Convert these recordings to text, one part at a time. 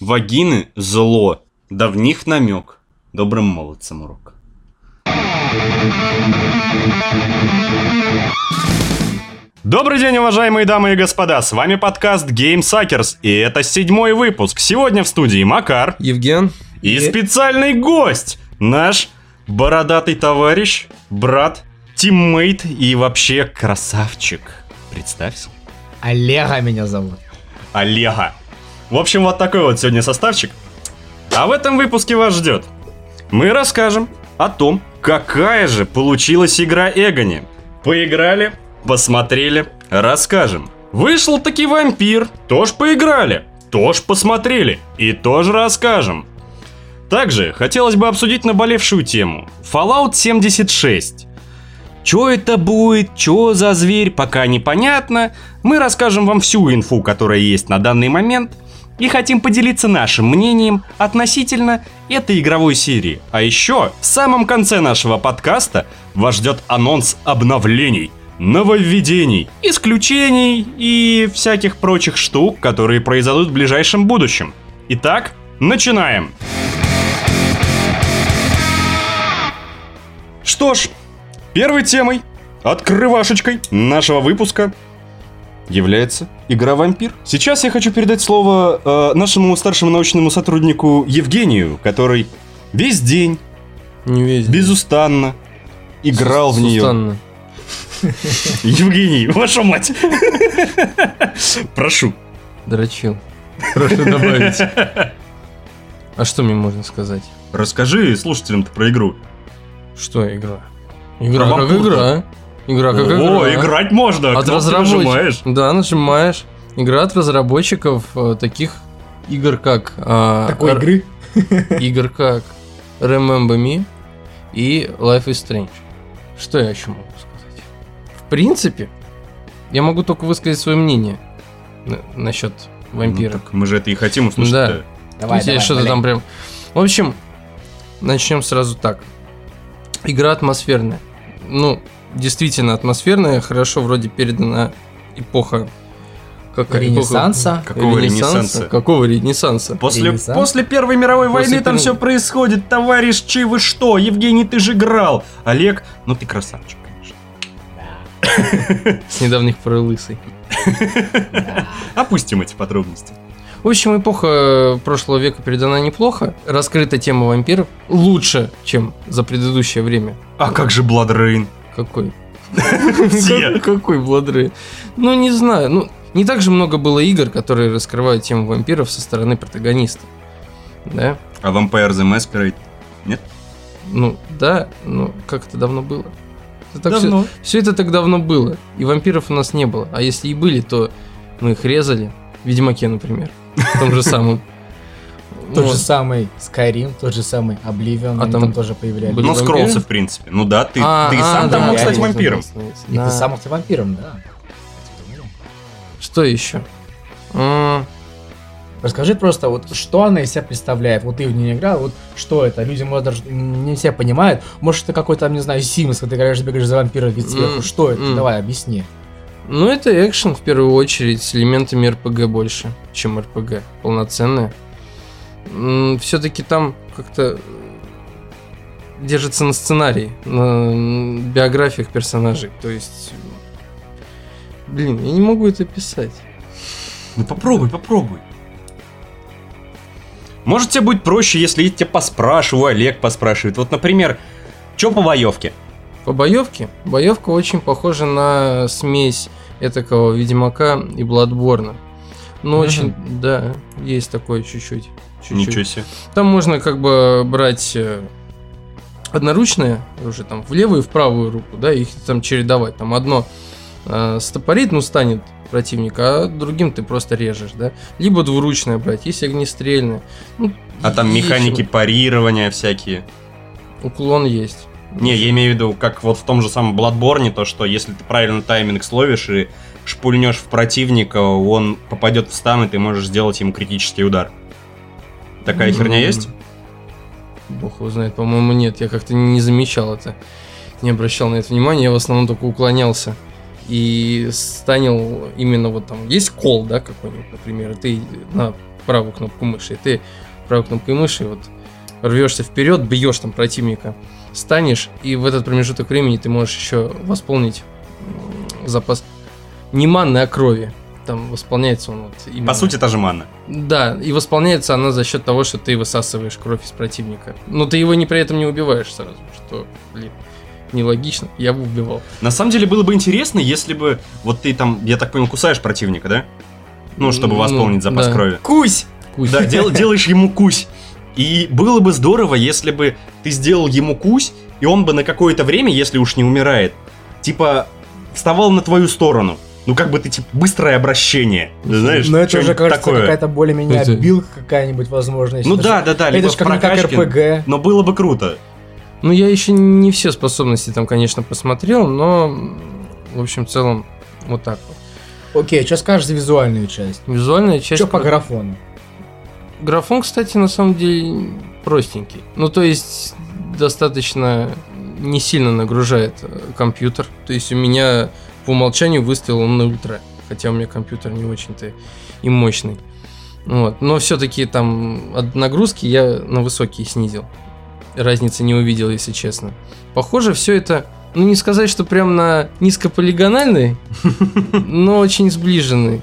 Вагины – зло, да в них намек. Добрым молодцам урок. Добрый день, уважаемые дамы и господа, с вами подкаст Game Suckers, и это седьмой выпуск. Сегодня в студии Макар Евген. и специальный гость, наш бородатый товарищ, брат, тиммейт и вообще красавчик. Представься. Олега меня зовут. Олега. В общем, вот такой вот сегодня составчик. А в этом выпуске вас ждет. Мы расскажем о том, какая же получилась игра Эгони. Поиграли, посмотрели, расскажем. Вышел таки вампир, тоже поиграли, тоже посмотрели и тоже расскажем. Также хотелось бы обсудить наболевшую тему. Fallout 76. Чё это будет, чё за зверь, пока непонятно. Мы расскажем вам всю инфу, которая есть на данный момент, и хотим поделиться нашим мнением относительно этой игровой серии. А еще в самом конце нашего подкаста вас ждет анонс обновлений, нововведений, исключений и всяких прочих штук, которые произойдут в ближайшем будущем. Итак, начинаем! Что ж, первой темой, открывашечкой нашего выпуска является игра «Вампир». Сейчас я хочу передать слово э, нашему старшему научному сотруднику Евгению, который весь день, Не весь. безустанно играл в нее. Сустанно. Евгений, ваша мать! Прошу. Дрочил. Прошу добавить. А что мне можно сказать? Расскажи слушателям-то про игру. Что игра? Игра Про как вампур-то. игра. Игра как игра. О, играть можно, От разработчиков. нажимаешь. Да, нажимаешь. Игра от разработчиков э, таких игр как... а, Такой Р- игры. Игр как Remember Me и Life is Strange. Что я еще могу сказать? В принципе, я могу только высказать свое мнение на- насчет вампира. Ну, так мы же это и хотим услышать. Да. да. Давай, давай, что-то там прям. В общем, начнем сразу так. Игра атмосферная. Ну, действительно атмосферная, хорошо вроде передана эпоха. Какая Ренессанса. эпоха? Какого ренессанса? Какого ренессанса? После, Ренессанс? после Первой мировой После войны там Пер- все происходит, товарищ, чи вы что? Евгений, ты же играл. Олег, ну ты красавчик, конечно. С недавних пор лысый. Опустим эти подробности. В общем, эпоха прошлого века передана неплохо. Раскрыта тема вампиров лучше, чем за предыдущее время. А как же Blood Rain? Какой? Какой Бладрей? Ну, не знаю. Ну, не так же много было игр, которые раскрывают тему вампиров со стороны протагониста. Да? А Vampire the Masquerade? Ну, да, но как это давно было? Это так Давно. Все, это так давно было. И вампиров у нас не было. А если и были, то мы их резали. В Ведьмаке, например. В том же самом. Тот Вот. же самый Skyrim, тот же самый Oblivion, А они там там тоже появлялись. Ну, скроллсы, в принципе. Ну да, ты, А, ты а, сам там да, мог стать вампиром. И ты сам мог стать вампиром, да. Что еще? М, Расскажи просто, вот что она из себя представляет. Вот ты в нее играл, вот что это? Люди, может, даже не все понимают. Может, это какой-то, там, не знаю, Sims, когда ты играешь, бегаешь за вампиром вид сверху. М, Что это? м. Давай, объясни. Ну, это экшен в первую очередь с элементами РПГ больше, чем РПГ. Полноценная. Все-таки там как-то держится на сценарии, на биографиях персонажей. То есть, блин, я не могу это писать. Ну попробуй, попробуй. Может тебе будет проще, если я тебя поспрашиваю, Олег поспрашивает. Вот, например, что по боевке? По боевке, боевка очень похожа на смесь этакого Ведьмака и Бладборна. Ну, Мгм. очень, да, есть такое чуть-чуть. Чуть-чуть. Ничего себе. Там можно как бы брать э, одноручное уже там в левую и в правую руку, да, их там чередовать. Там одно э, стопорит, ну, станет противник, а другим ты просто режешь, да. Либо двуручное брать, есть огнестрельное. Ну, А там механики ещё парирования всякие. Уклон есть. Не, я имею в виду, как вот в том же самом Bloodborne, то, что если ты правильно тайминг словишь и шпульнешь в противника, он попадет в стан, и ты можешь сделать ему критический удар. Такая херня есть? Бог его знает, по-моему, нет. Я как-то не замечал это. Не обращал на это внимания. Я в основном только уклонялся. И станил именно вот там... Есть кол, да, какой-нибудь, например. и Ты на правую кнопку мыши. И ты правой кнопкой мыши вот рвешься вперед, бьешь там противника, станешь, и в этот промежуток времени ты можешь еще восполнить запас не манны, а крови. Там восполняется он вот именно. По сути, та же манна. Да, и восполняется она за счет того, что ты высасываешь кровь из противника. Но ты его не при этом не убиваешь сразу, что, блин, нелогично. Я бы убивал. На самом деле было бы интересно, если бы вот ты там, я так понял, кусаешь противника, да? Ну, чтобы Ну, восполнить запас да. крови. Кусь! Кусь. Да, дел- делаешь ему кусь. И было бы здорово, если бы ты сделал ему кусь, и он бы на какое-то время, если уж не умирает, типа вставал на твою сторону. Ну, как бы ты, типа, быстрое обращение. Знаешь, Но это уже, кажется, такое. какая-то более-менее Это- билка какая-нибудь, возможно. если Ну да, да, да, Это либо же в как, как. РПГ. Но было бы круто. Ну, я еще не все способности там, конечно, посмотрел, но, в общем, в целом, вот так вот. Окей, что скажешь за визуальную часть? Визуальная часть... Что по графону? Графон, кстати, на самом деле простенький. Ну, то есть, достаточно не сильно нагружает э, компьютер. То есть, у меня по умолчанию выставил он на ультра. Хотя у меня компьютер не очень-то и мощный. Вот. Но все-таки там от нагрузки я на высокие снизил. Разницы не увидел, если честно. Похоже, все это, ну не сказать, что прям на низкополигональный, но очень сближенный.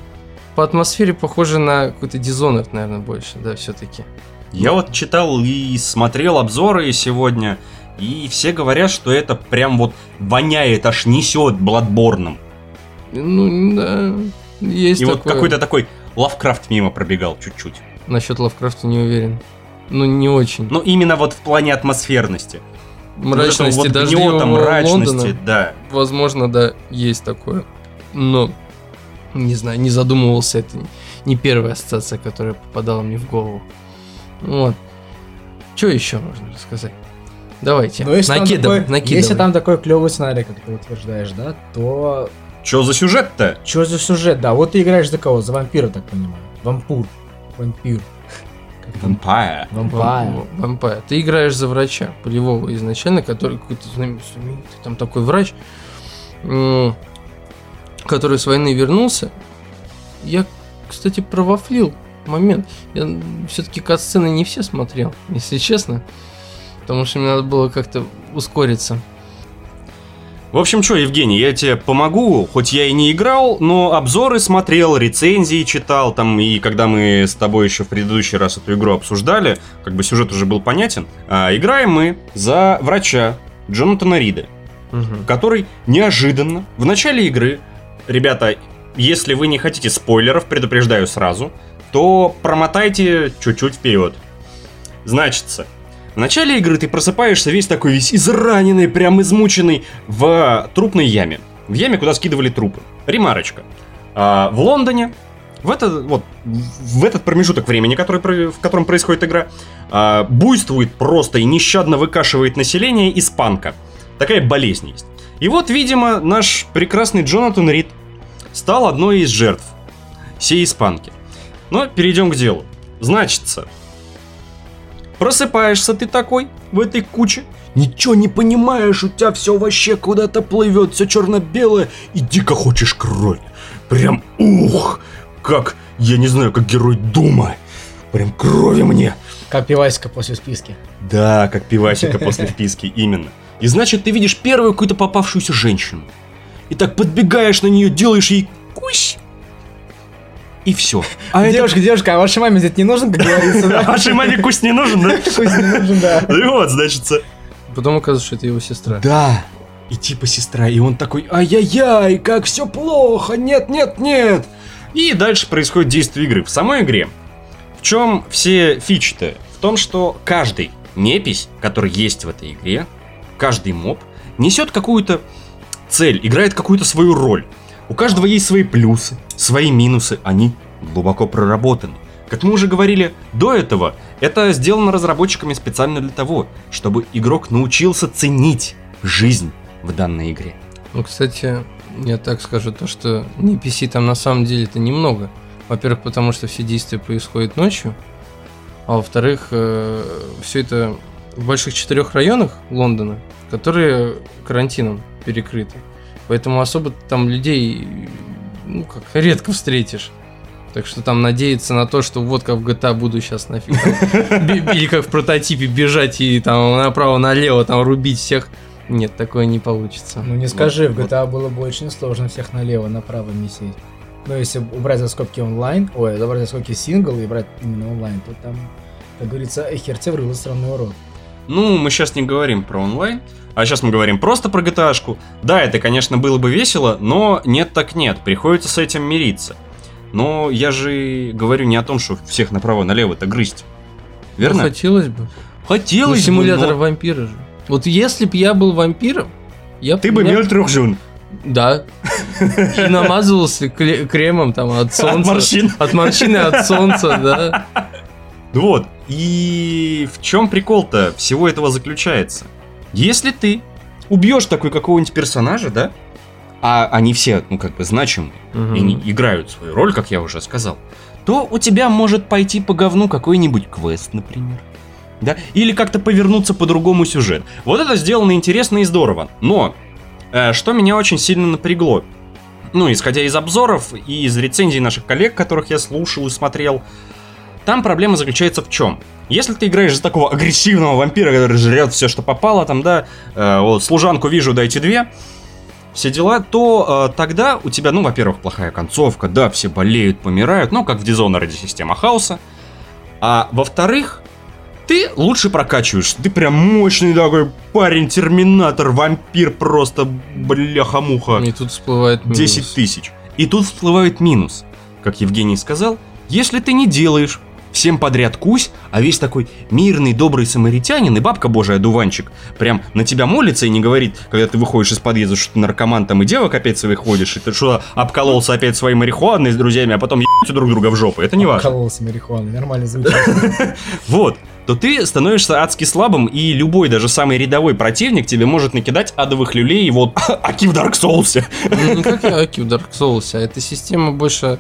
По атмосфере похоже на какой-то Dishonored, наверное, больше, да, все-таки. Я вот читал и смотрел обзоры сегодня, и все говорят, что это прям вот воняет, аж несет Бладборном. Ну, да, есть И вот такое. какой-то такой Лавкрафт мимо пробегал чуть-чуть. Насчет Лавкрафта не уверен. Ну, не очень. Ну, именно вот в плане атмосферности. Мрачности, вот дождливого гнета, мрачности, Лондона, да. возможно, да, есть такое. Но, не знаю, не задумывался, это не первая ассоциация, которая попадала мне в голову. Вот. Что еще можно рассказать? Давайте, Но если там, накидывай, такой, накидывай. если там такой клевый сценарий, как ты утверждаешь, да, то Че за сюжет-то? что за сюжет? Да, вот ты играешь за кого? За вампира, так понимаю. Вампур. Вампир. Вампая. Вампайр. Вам- Вампайр. Ты играешь за врача полевого изначально, который какой-то знамен- знаменитый там такой врач, который с войны вернулся. Я, кстати, провафлил момент. Я все-таки кат-сцены не все смотрел, если честно. Потому что мне надо было как-то ускориться. В общем, что, Евгений, я тебе помогу, хоть я и не играл, но обзоры смотрел, рецензии читал, там, и когда мы с тобой еще в предыдущий раз эту игру обсуждали, как бы сюжет уже был понятен, а, играем мы за врача Джонатана Рида, который неожиданно в начале игры, ребята, если вы не хотите спойлеров, предупреждаю сразу, то промотайте чуть-чуть вперед. Значится, в начале игры ты просыпаешься весь такой весь израненный, прям измученный в трупной яме. В яме, куда скидывали трупы. Ремарочка. А, в Лондоне в, это, вот, в этот промежуток времени, который, в котором происходит игра, а, буйствует просто и нещадно выкашивает население испанка. Такая болезнь есть. И вот, видимо, наш прекрасный Джонатан Рид стал одной из жертв сей испанки. Но перейдем к делу. Значится, просыпаешься ты такой в этой куче, ничего не понимаешь, у тебя все вообще куда-то плывет, все черно-белое, и дико хочешь крови. Прям ух, как, я не знаю, как герой Дума. Прям крови мне. Как пивасика после списки. Да, как пивасика после вписки, именно. И значит, ты видишь первую какую-то попавшуюся женщину. И так подбегаешь на нее, делаешь ей кусь. И все. А это... девушка, девушка, а вашей маме здесь не нужен, как говорится, да? Вашей маме кусь не нужен, да? Кусь не нужен, да. И вот, значит, Потом оказывается, что это его сестра. Да. И типа сестра, и он такой, ай-яй-яй, как все плохо, нет, нет, нет. И дальше происходит действие игры. В самой игре. В чем все фичи-то? В том, что каждый непись, который есть в этой игре, каждый моб, несет какую-то цель, играет какую-то свою роль. У каждого есть свои плюсы, свои минусы, они глубоко проработаны. Как мы уже говорили до этого, это сделано разработчиками специально для того, чтобы игрок научился ценить жизнь в данной игре. Ну, кстати, я так скажу, то, что NPC там на самом деле это немного. Во-первых, потому что все действия происходят ночью, а во-вторых, все это в больших четырех районах Лондона, которые карантином перекрыты. Поэтому особо там людей, ну, как редко встретишь. Так что там надеяться на то, что вот как в GTA буду сейчас нафиг. там, Или как в прототипе бежать и там направо-налево там рубить всех. Нет, такое не получится. Ну не скажи, в вот. GTA было бы очень сложно всех налево, направо месить. Но если убрать за скобки онлайн, ой, забрать за скобки сингл и брать именно онлайн, то там, как говорится, «Эй, хер тебе врыло, странный урод. Ну, мы сейчас не говорим про онлайн, а сейчас мы говорим просто про gta Да, это, конечно, было бы весело, но нет так нет, приходится с этим мириться. Но я же говорю не о том, что всех направо-налево-то грызть. Верно? Ну, Хотелось бы. Ну, Хотелось бы, симулятор но вампира же. Вот если бы я был вампиром, я Ты бы я- имел трех жен. Да. И намазывался кремом там от солнца. морщин. От морщины от солнца, да. Вот. И в чем прикол-то всего этого заключается? Если ты убьешь такой какого-нибудь персонажа, да? А они все, ну, как бы, значимые, и они играют свою роль, как я уже сказал, то у тебя может пойти по говну какой-нибудь квест, например. Да? Или как-то повернуться по-другому сюжет. Вот это сделано интересно и здорово. Но, э, что меня очень сильно напрягло, ну, исходя из обзоров и из рецензий наших коллег, которых я слушал и смотрел, там проблема заключается в чем? Если ты играешь за такого агрессивного вампира, который жрет все, что попало, там, да, э, вот, служанку вижу, дайте две, все дела, то э, тогда у тебя, ну, во-первых, плохая концовка, да, все болеют, помирают, ну, как в Dishonored система хаоса. А во-вторых, ты лучше прокачиваешь. Ты прям мощный такой парень, терминатор, вампир просто, бляха-муха. И тут всплывает минус. 10 тысяч. И тут всплывает минус. Как Евгений сказал, если ты не делаешь всем подряд кусь, а весь такой мирный, добрый самаритянин и бабка божий одуванчик прям на тебя молится и не говорит, когда ты выходишь из подъезда, что ты наркоман там и девок опять своих ходишь, и ты что, обкололся опять своей марихуаной с друзьями, а потом ебете друг друга в жопу. Это не важно. Кололся марихуаной, нормально звучит. Вот, то ты становишься адски слабым, и любой, даже самый рядовой противник тебе может накидать адовых люлей, и вот, аки в Dark Souls. Ну, не как я Аки в Dark Souls, а эта система больше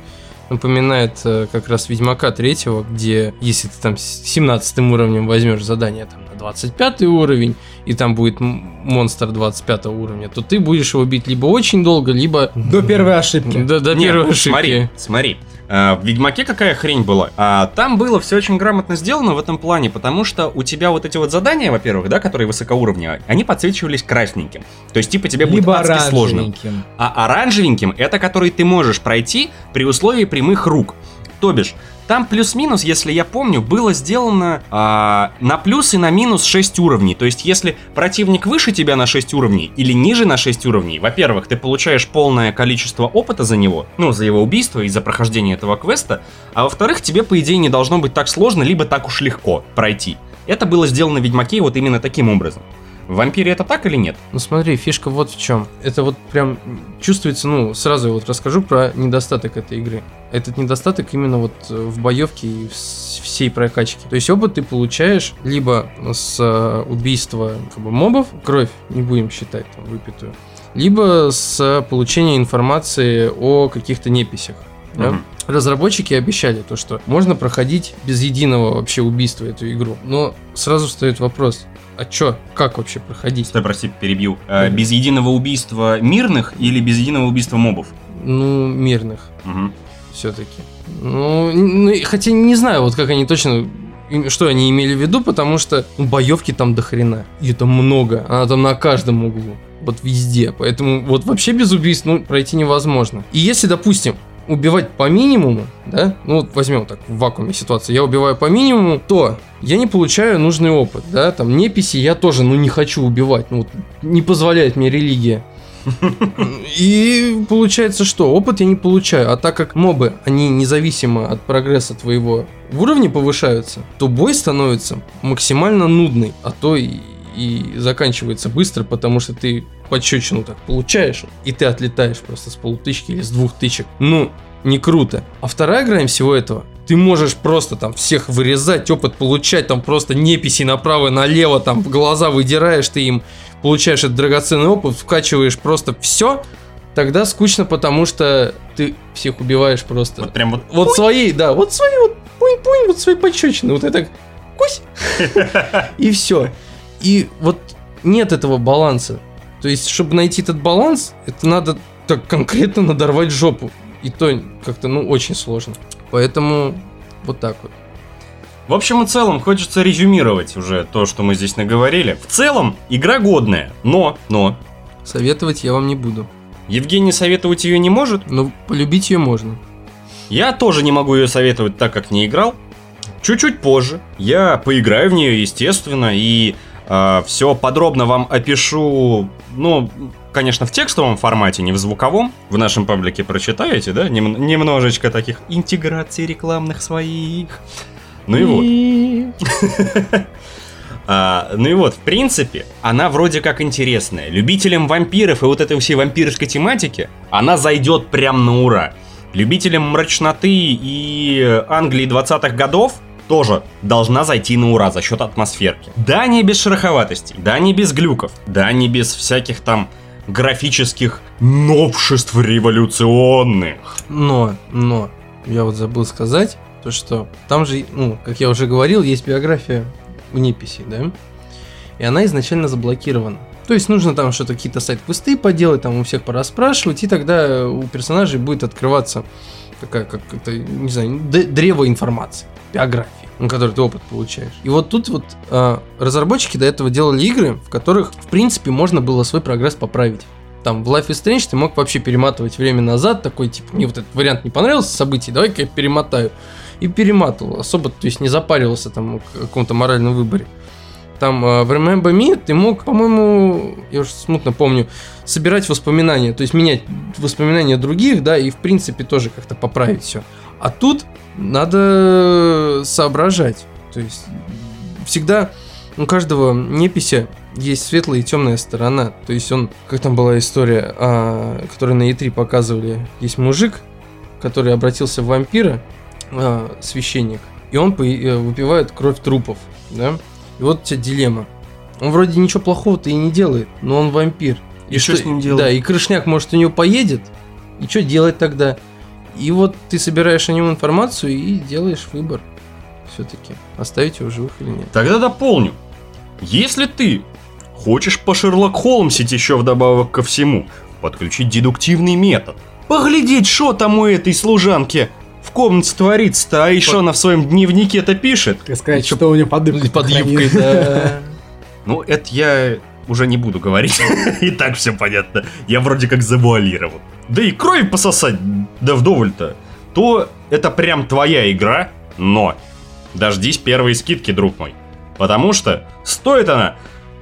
напоминает э, как раз Ведьмака третьего, где если ты там с 17 уровнем возьмешь задание там на 25 уровень, и там будет монстр 25 уровня, то ты будешь его бить либо очень долго, либо До первой ошибки. до, до Нет, первой ошибки. Смотри, смотри. А, В Ведьмаке какая хрень была? А, там было все очень грамотно сделано в этом плане, потому что у тебя вот эти вот задания, во-первых, да, которые высокоуровневые, они подсвечивались красненьким. То есть, типа, тебе будет Либо адски сложно. А оранжевеньким это который ты можешь пройти при условии прямых рук. То бишь, там плюс-минус, если я помню, было сделано а, на плюс и на минус 6 уровней. То есть, если противник выше тебя на 6 уровней или ниже на 6 уровней, во-первых, ты получаешь полное количество опыта за него, ну, за его убийство и за прохождение этого квеста, а во-вторых, тебе, по идее, не должно быть так сложно, либо так уж легко пройти. Это было сделано в Ведьмаке вот именно таким образом. В Вампире это так или нет? Ну смотри, фишка вот в чем. Это вот прям чувствуется, ну, сразу я вот расскажу про недостаток этой игры. Этот недостаток именно вот э, в боевке и в всей прокачке. То есть опыт ты получаешь либо с э, убийства как бы, мобов, кровь не будем считать там, выпитую, либо с получения информации о каких-то неписях. да. Мгм. Разработчики обещали то, что можно проходить без единого вообще убийства эту игру. Но сразу встает вопрос, а чё, как вообще проходить? Стой, прости, перебью. Э, без единого убийства мирных или без единого убийства мобов? Ну, мирных Мгм. все-таки. Ну, ну, хотя не знаю, вот как они точно, что они имели в виду, потому что ну, боевки там до хрена. И это много, она там на каждом углу. Вот везде. Поэтому вот вообще без убийств ну, пройти невозможно. И если, допустим, убивать по минимуму, да, ну вот возьмем так в вакууме ситуацию, я убиваю по минимуму, то я не получаю нужный опыт, да, там неписи я тоже, ну не хочу убивать, ну вот не позволяет мне религия. И получается, что опыт я не получаю, а так как мобы, они независимо от прогресса твоего в уровне повышаются, то бой становится максимально нудный, а то и, и заканчивается быстро, потому что ты пощечину так получаешь, и ты отлетаешь просто с полутычки или с двух тычек. Ну, не круто. А вторая грань всего этого, ты можешь просто там всех вырезать, опыт получать, там просто неписи направо и налево, там в глаза выдираешь ты им, получаешь этот драгоценный опыт, вкачиваешь просто все, тогда скучно, потому что ты всех убиваешь просто. Вот прям вот. Вот свои, да, вот свои вот пунь-пунь, вот свои пощечины, вот это кусь, и все. И вот нет этого баланса. То есть, чтобы найти этот баланс, это надо так конкретно надорвать жопу. И то как-то, ну, очень сложно. Поэтому вот так вот. В общем и целом, хочется резюмировать уже то, что мы здесь наговорили. В целом, игра годная, но, но, Советовать я вам не буду. Евгений советовать ее не может. Но полюбить ее можно. Я тоже не могу ее советовать, так как не играл. Чуть-чуть позже я поиграю в нее, естественно, и все подробно вам опишу, ну, конечно, в текстовом формате, не в звуковом. В нашем паблике прочитаете, да? Нем- немножечко таких интеграций рекламных своих. Ну и вот. А, ну и вот, в принципе, она вроде как интересная. Любителям вампиров и вот этой всей вампирской тематики она зайдет прям на ура. Любителям мрачноты и Англии 20-х годов тоже должна зайти на ура за счет атмосферки. Да, не без шероховатостей, да, не без глюков, да, не без всяких там графических новшеств революционных. Но, но, я вот забыл сказать, то что там же, ну, как я уже говорил, есть биография у Неписи, да? И она изначально заблокирована. То есть нужно там что-то, какие-то сайт-квесты поделать, там у всех порасспрашивать, и тогда у персонажей будет открываться такая, как это, не знаю, древо информации, биографии, на которой ты опыт получаешь. И вот тут вот э, разработчики до этого делали игры, в которых, в принципе, можно было свой прогресс поправить. Там в Life is Strange ты мог вообще перематывать время назад, такой, типа, мне вот этот вариант не понравился событий, давай-ка я перемотаю. И перематывал, особо, то есть не запаривался там о каком-то моральном выборе. Там э, в Remember Me ты мог, по-моему, я уже смутно помню, собирать воспоминания, то есть менять воспоминания других, да, и в принципе тоже как-то поправить все. А тут надо соображать. То есть всегда у каждого непися есть светлая и темная сторона. То есть он, как там была история, а, которую на E3 показывали, есть мужик, который обратился в вампира, а, священник, и он по- э, выпивает кровь трупов, да? И вот у тебя дилемма. Он вроде ничего плохого-то и не делает, но он вампир. И что с ним делать? Да, и крышняк, может, у него поедет, и что делать тогда? И вот ты собираешь о нем информацию и делаешь выбор. Все-таки, оставить его в живых или нет. Тогда дополню. Если ты хочешь по Шерлок Холмсить еще вдобавок ко всему, подключить дедуктивный метод, поглядеть, что там у этой служанки в комнате творится-то, а еще она в своем дневнике-то пишет. Так сказать, что у него под юбкой Под юбкой, да. Ну, это я уже не буду говорить. И так все понятно. Я вроде как завуалировал. Да и крови пососать, да вдоволь-то. То это прям твоя игра, но дождись первой скидки, друг мой. Потому что стоит она,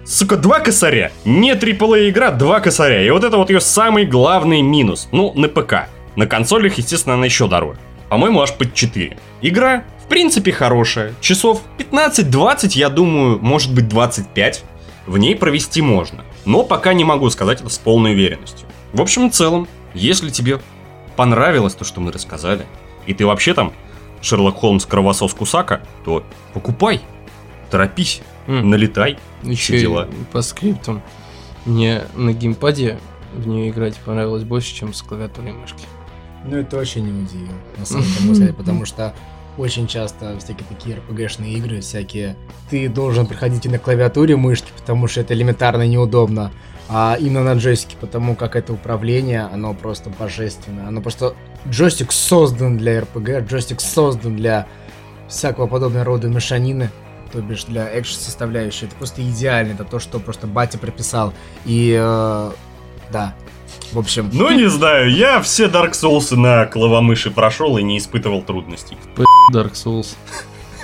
сука, два косаря. Не AAA игра, два косаря. И вот это вот ее самый главный минус. Ну, на ПК. На консолях, естественно, она еще дороже. По-моему, аж под 4. Игра, в принципе, хорошая. Часов 15-20, я думаю, может быть 25. В ней провести можно. Но пока не могу сказать это с полной уверенностью. В общем и целом, если тебе понравилось то, что мы рассказали, и ты вообще там Шерлок Холмс кровосос Кусака, то покупай, торопись, М. налетай. Еще и дела. по скриптам. Мне на геймпаде в нее играть понравилось больше, чем с клавиатурой и мышки. Ну, это вообще не удивило, на самом деле, потому что очень часто всякие такие RPG-шные игры, всякие, ты должен проходить и на клавиатуре мышки, потому что это элементарно неудобно, а именно на джойстике, потому как это управление, оно просто божественное. Оно просто... Джойстик создан для RPG, джойстик создан для всякого подобного рода мешанины, то бишь для экшн составляющей. Это просто идеально, это то, что просто батя прописал. И, э, да, в общем... Ну, не знаю, я все Dark Souls на клавомыши прошел и не испытывал трудностей. Dark Souls.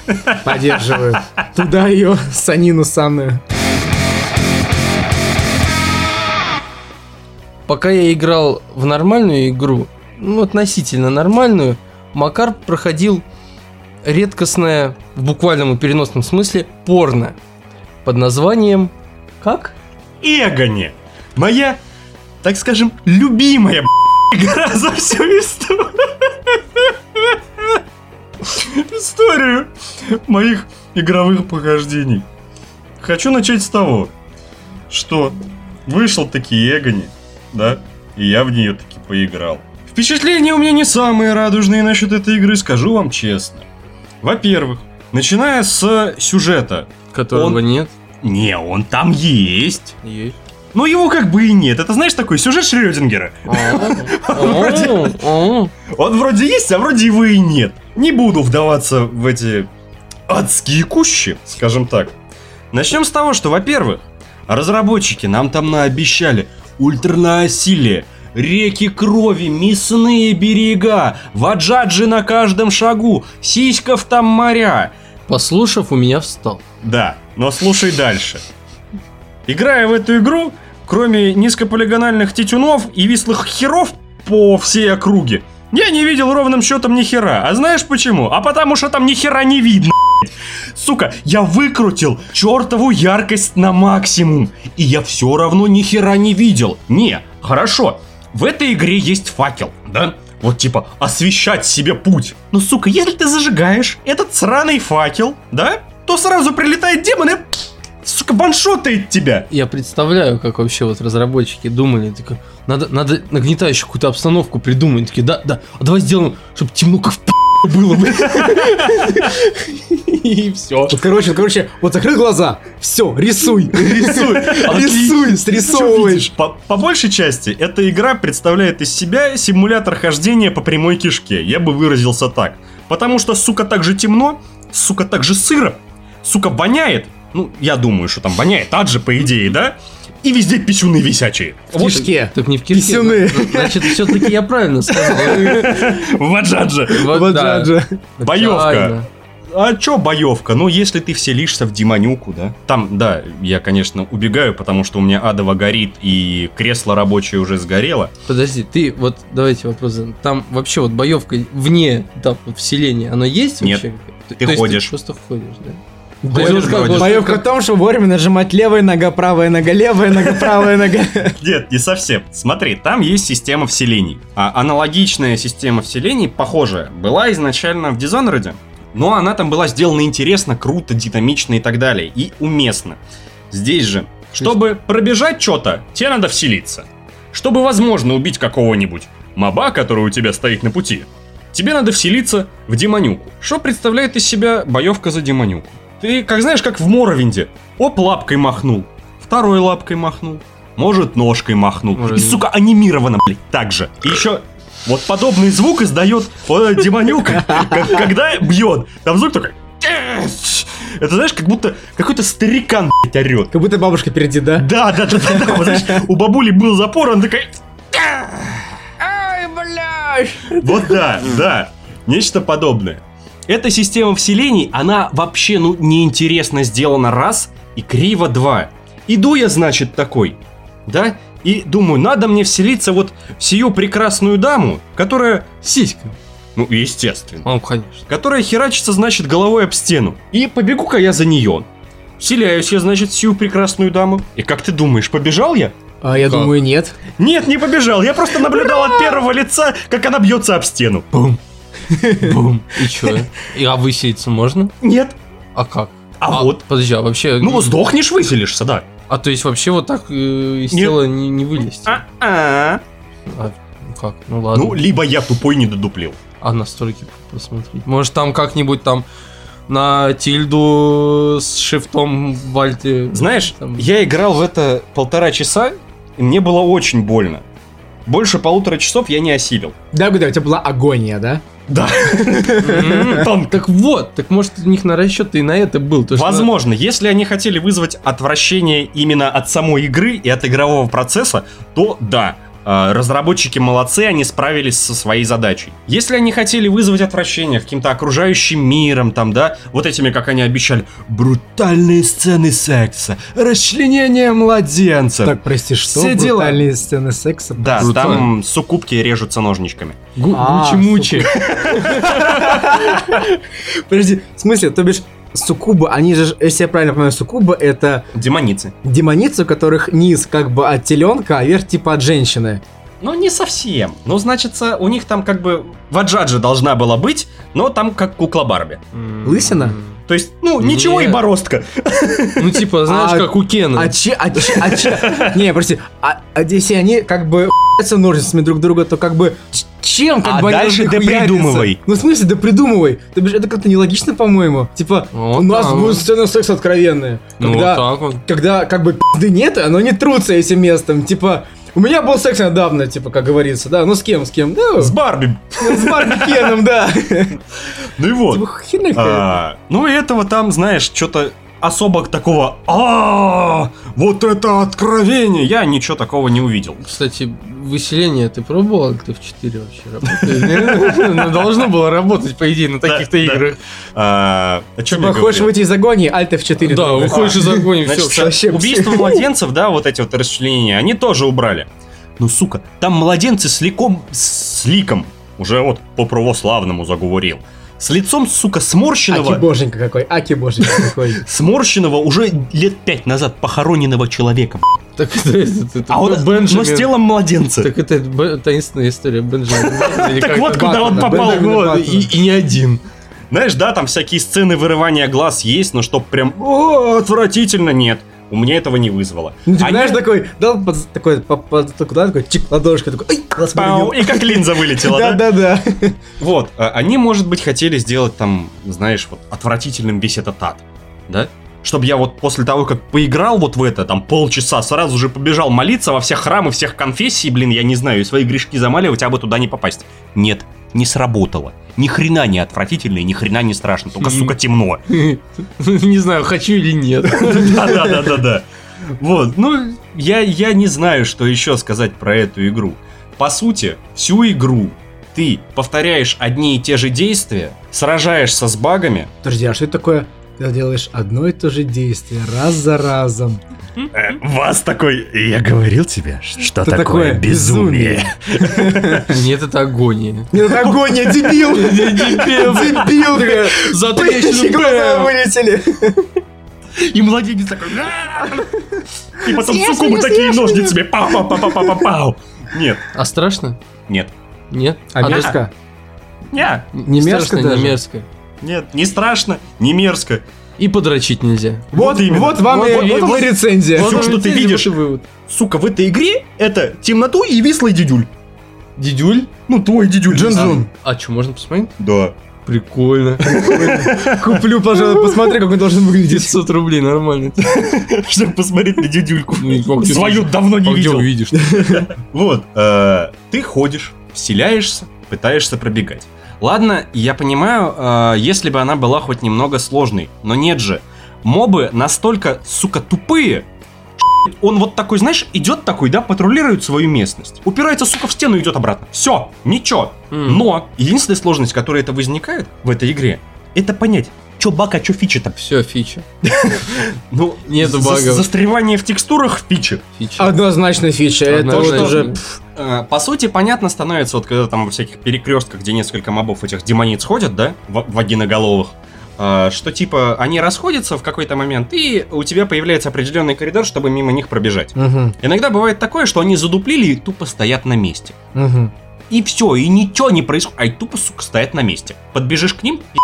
Поддерживаю. Туда ее, санину самую. Пока я играл в нормальную игру, ну, относительно нормальную, Макар проходил редкостное, в буквальном и переносном смысле, порно. Под названием... Как? Эгони! Моя, так скажем, любимая игра за всю историю. Историю моих игровых похождений. Хочу начать с того, что вышел таки Эгони, да, и я в нее таки поиграл. Впечатления у меня не самые радужные насчет этой игры, скажу вам честно. Во-первых, начиная с сюжета. Которого Он- нет. Не, он там есть. Есть. Но его как бы и нет. Это знаешь такой сюжет Шрёдингера. О, о, о. Он вроде есть, а вроде его и нет. не буду вдаваться в эти адские кущи, скажем так. Начнем с того, что, во-первых, разработчики нам там наобещали ультранаосилие, реки крови, мясные берега, ваджаджи на каждом шагу, сиськов там моря. Послушав, у меня встал. Да, но слушай дальше. Играя в эту игру, кроме низкополигональных тетюнов и вислых херов по всей округе, я не видел ровным счетом ни хера. А знаешь почему? А потому что там ни хера не видно. Сука, я выкрутил чертову яркость на максимум. И я все равно ни хера не видел. Не, хорошо. В этой игре есть факел, да? Вот типа освещать себе путь. Но, сука, если ты зажигаешь этот сраный факел, да? То сразу прилетает демон и, сука, баншотает тебя. Я представляю, как вообще вот разработчики думали, такой, надо, надо нагнетающую какую-то обстановку придумать. Они Такие, да, да, а давай сделаем, чтобы темно как в было бы. И все. Вот, короче, короче, вот закрыл глаза, все, рисуй, Рисуй. рисуй, срисовываешь. По, по большей части, эта игра представляет из себя симулятор хождения по прямой кишке. Я бы выразился так. Потому что, сука, так же темно, сука, так же сыро, сука, воняет. Ну, я думаю, что там воняет аджи, по идее, да? И везде писюны висячие. В кишке. Так не в кишке. Писюны. Значит, все-таки я правильно сказал. В аджадже. Вот, Вот да. же. Боевка. А чё боевка? Ну, если ты вселишься в демонюку, да? Там, да, я, конечно, убегаю, потому что у меня адово горит, и кресло рабочее уже сгорело. Подожди, ты вот давайте вопрос. задам. Там вообще вот боевка вне там вот вселения, она есть Нет. вообще? Ты То есть ходишь. просто ходишь, да? Боевка в том, что вовремя нажимать левая нога, правая нога, левая нога, правая нога. Нет, не совсем. Смотри, там есть система вселений. А аналогичная система вселений, похожая, была изначально в Dishonored, но она там была сделана интересно, круто, динамично и так далее, и уместно. Здесь же, чтобы пробежать что-то, тебе надо вселиться. Чтобы, возможно, убить какого-нибудь моба, который у тебя стоит на пути, тебе надо вселиться в демонюку. Что представляет из себя боевка за демонюку? Ты, как знаешь, как в Моровинде. Оп, лапкой махнул, второй лапкой махнул, может, ножкой махнул. Может, И, сука, анимировано, блядь, так же. И еще вот подобный звук издает вот эта демонюка, как- когда бьет. Там звук такой... Это знаешь, как будто какой-то старикан, блядь, орет. Как будто бабушка впереди, да? Да, да, да, да, да. Вот знаешь, у бабули был запор, он такой... Ай, блядь! Вот да, да. Нечто подобное. Эта система вселений, она вообще, ну, неинтересно сделана раз и криво два. Иду я, значит, такой, да, и думаю, надо мне вселиться вот в сию прекрасную даму, которая, Сиська. ну, естественно, Ну, конечно. которая херачится, значит, головой об стену. И побегу-ка я за нее. Вселяюсь я, значит, в сию прекрасную даму. И как ты думаешь, побежал я? А я Как? думаю, нет. Нет, не побежал. Я просто наблюдал от первого лица, как она бьется об стену. Бум. Бум. И чё? И а выселиться можно? Нет. А как? А, вот. Подожди, а вообще... Ну, сдохнешь, выселишься, да. А то есть вообще вот так э, из Нет. тела не, не вылезти? А-а. А, ну как? Ну ладно. Ну, либо я тупой не додуплил. А настройки посмотреть. Может там как-нибудь там на тильду с шифтом в альте. Знаешь, Там- я играл в это полтора часа, и мне было очень больно. Больше полутора часов я не осилил. Да, да, у тебя была агония, да? Да. М, Тонко. Так вот, так может у них на расчет и на это был. Возможно, если они хотели вызвать отвращение именно от самой игры и от игрового процесса, то да, разработчики молодцы, они справились со своей задачей. Если они хотели вызвать отвращение каким-то окружающим миром, там, да, вот этими, как они обещали, брутальные сцены секса, расчленение младенцев. Так, прости, что? Все дела. Брутальные сцены секса? да, Брутально. там суккубки режутся ножничками. Гу- А, Мучи-мучи. Подожди, в смысле, то бишь, суккубы, они же, если я правильно понимаю, суккубы это Демоницы. демоницы, у которых низ как бы от теленка, а верх типа от женщины. Ну, не совсем. Ну, значится, у них там как бы ваджаджа должна была быть, но там как кукла Барби. Лысина? То есть, ну, ничего и Нет. бороздка. Ну типа, знаешь, А- как у Кена. А че, а че, а че, не, прости, а, а если они как бы ножницами друг друга, то как бы чем как А бы они дальше допридумывай. хуяриться? Ну в смысле, да придумывай. Бишь, это как-то нелогично, по-моему. Типа, Вот у нас так будет сцена секса откровенная. Ну вот Когда, так вот. когда как бы пизды нет, оно не трутся этим местом. Типа, У меня был секс недавно, типа, как говорится, да. Ну с кем, с кем? Ну, С Барби. с Барби Кеном, да. Ну и вот. Типа, херня. А, ну и этого там, знаешь, что-то особо такого а вот это откровение я ничего такого не увидел Кстати, выселение ты пробовал Alt F4 вообще работает? Ну, Должно было работать, по идее, на таких-то да. играх. а, чем Типа, хочешь говорил? выйти из агонии, Alt F4. Да, трогай. выходишь из Значит, все. убийство младенцев, да, вот эти вот расчленения, они тоже убрали. Ну, сука, там младенцы с ликом, с ликом, уже вот по православному заговорил, с лицом, сука, Аки сморщенного, боженька какой, Аки боженька какой. сморщенного уже лет пять назад похороненного человека. Так это, это, это А он, Бенджамин. но с телом младенца. Так это Б- таинственная история Бенджамина. Так вот куда он попал. И, и не один. Знаешь, да, там всякие сцены вырывания глаз есть, но чтоб прям «О, отвратительно нет. У меня этого не вызвало. Ну, типа, Они- знаешь, такой, дал под- такой, по- по- куда такой, чик, ладошкой, такой, ай, глаз Пау, и как линза вылетела, да? Да-да-да. Вот, а, они, может быть, хотели сделать там, знаешь, вот отвратительным весь этот ад, да? Чтобы я вот после того, как поиграл вот в это, там, полчаса, сразу же побежал молиться во все храмы, всех конфессий, блин, я не знаю, и свои грешки замаливать, а бы туда не попасть. Нет, не сработало. Ни хрена не отвратительно и ни хрена не страшно, только, сука, темно. Не знаю, хочу или нет. Да-да-да-да-да. Вот, ну, я, я не знаю, что еще сказать про эту игру. По сути, всю игру ты повторяешь одни и те же действия, сражаешься с багами, Подожди, а что это такое? Ты делаешь одно и то же действие, раз за разом. Э, вас такой, я говорил тебе, что Что такое безумие? Нет, это агония. Нет, это агония, дебил! Дебил! Дебил! За глаза вылетели! И младенец такой, «А!» и потом суккубы такие ножницами, пау-пау-пау-пау-пау. Нет, А страшно? нет, Нет? А есть мерзко? нет, Не мерзко даже? не мерзко. Нет, не страшно, не мерзко. И подрочить нельзя. Вот, именно. вот вам Вот- и вот- вот вот- вам и рецензия. Всё, что ты видишь. Вот вывод. Сука, в этой игре это темноту и вислый дедюль. Дидюль? Ну, твой дедюль. Джун-Джун. А что, можно посмотреть? Да. Прикольно. Куплю, пожалуй, посмотри, как он должен выглядеть. 500 рублей, нормально. Чтобы посмотреть на дедюльку. Ну, Свою давно не А где видел. увидишь? Вот, э, ты ходишь, вселяешься, пытаешься пробегать. Ладно, я понимаю, э, если бы она была хоть немного сложной, но нет же. Мобы настолько, сука, тупые, он вот такой, знаешь, идет такой, да, патрулирует свою местность. Упирается, сука, в стену и идет обратно. Все, ничего. М. Но единственная сложность, которая это возникает в этой игре, это понять, что баг, а что фича-то. Все, фича. Ну, Нету за- багов. Застревание в текстурах фичи. Фича. Однозначно фича. Это вот уже... Э, По сути, понятно становится, вот когда там во всяких перекрестках, где несколько мобов этих демониц ходят, да, в- вагиноголовых, э, что типа они расходятся в какой-то момент, и у тебя появляется определенный коридор, чтобы мимо них пробежать. Мгм, Иногда бывает такое, что они задуплили и тупо стоят на месте. мгм. И все, и ничего не происходит, а тупо, сука, стоят на месте. Подбежишь к ним, и...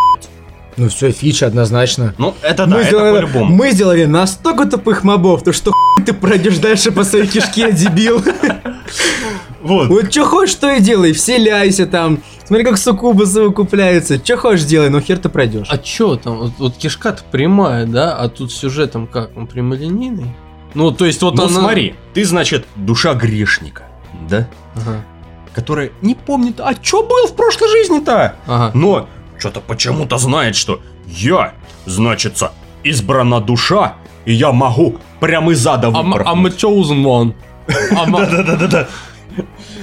Ну все, фича однозначно. ну это да, мы, это сделали, по-любому. мы сделали настолько тупых мобов, то что хуй ты пройдешь дальше по своей кишке, дебил. Вот. Вот что хочешь, то и делай, вселяйся там. Смотри, как суккубы совокупляются. Что хочешь, делай, но хер ты пройдешь. А чё там? Вот, вот кишка-то прямая, да? А тут сюжетом как? Он прямолинейный? Ну, то есть вот Ну она... смотри, ты, значит, душа грешника, да? Ага, Которая не помнит, а что был в прошлой жизни-то? ага. но что-то почему-то знает, что я, значится, избрана душа, и я могу прямо из ада I'm, I'm a выпорхнуть. chosen one. I'm a- Да-да-да-да.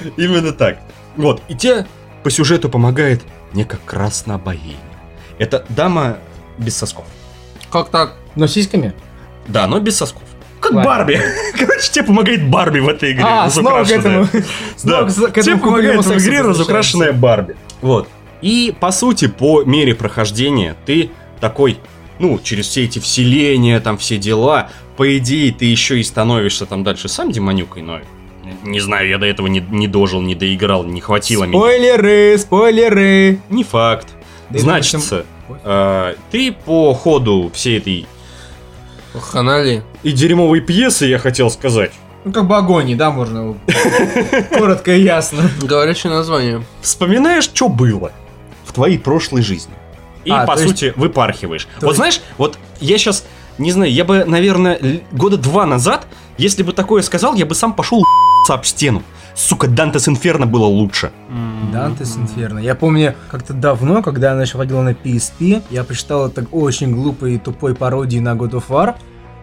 Именно так. Вот, и тебе по сюжету помогает некая красная богиня. Это дама без сосков. Как так? Но сиськами? Да, но без сосков. Как Ладно. Барби. Короче, тебе помогает Барби в этой игре. А, снова к этому. Да, к- к тебе этому помогает в игре разукрашенная Барби. Вот. И, по сути, по мере прохождения ты такой, ну, через все эти вселения, там, все дела, по идее, ты еще и становишься там дальше сам демонюкой, но не знаю, я до этого не, не дожил, не доиграл, не хватило меня. Спойлеры, спойлеры. Не факт. Да Значится, э, ты по ходу всей этой Ханали. и дерьмовой пьесы, я хотел сказать, Ну, как бы агонии, да, можно коротко и ясно. Говорящее название. вспоминаешь, что было в твоей прошлой жизни. И, А, по то есть- сути, выпархиваешь. то вот есть- знаешь, вот я сейчас, не знаю, я бы, наверное, года два назад Если бы такое сказал, я бы сам пошел об стену. Сука, Дантес Инферно было лучше. Дантес Инферно. Я помню, как-то давно, когда я начал ходить на PSP, я прочитал это очень глупой и тупой пародии на God of War,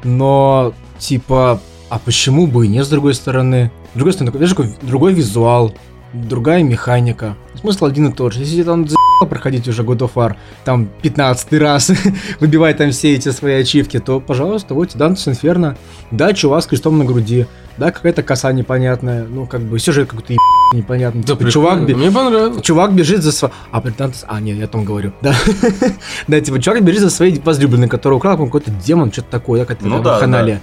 но, типа, а почему бы и нет, с другой стороны? С другой стороны, такой, такой другой визуал, другая механика. Смысл один и тот же. Если там за проходить уже God of War, там 15 раз, выбивать там все эти свои ачивки, то, пожалуйста, вот Дантес Инферно. Да, чувак с крестом на груди. Да, какая-то коса непонятная. Ну, как бы, сюжет какой-то еб... непонятный. Да, Типа, чувак, бе- Мне понравилось. Чувак бежит за своей... А, при Дантес... А, нет, я о том говорю. Да, да типа, чувак бежит за своей возлюбленной, которая украл какой-то демон, что-то такое, да, какая-то Ну да, канале.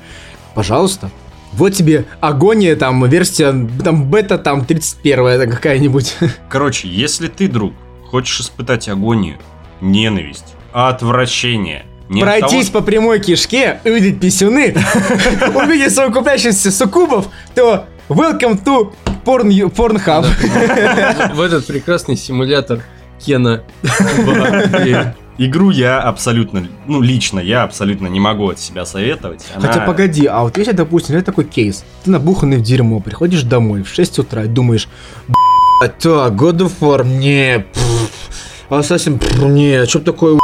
Пожалуйста. Вот тебе агония, там, версия, там, бета, там, 31 какая-нибудь. Короче, если ты, друг, хочешь испытать агонию, ненависть, отвращение, не Пройтись по прямой кишке, увидеть писюны, увидеть совокупляющихся суккубов, то welcome to porn, Pornhub. В этот прекрасный симулятор Кена. Игру я абсолютно, ну лично я абсолютно не могу от себя советовать. Она- Хотя погоди, а вот если, допустим, это такой кейс, ты набуханный в дерьмо, приходишь домой в 6 утра и думаешь, «Б***ь, так, God of War, не, пф, не, что такое,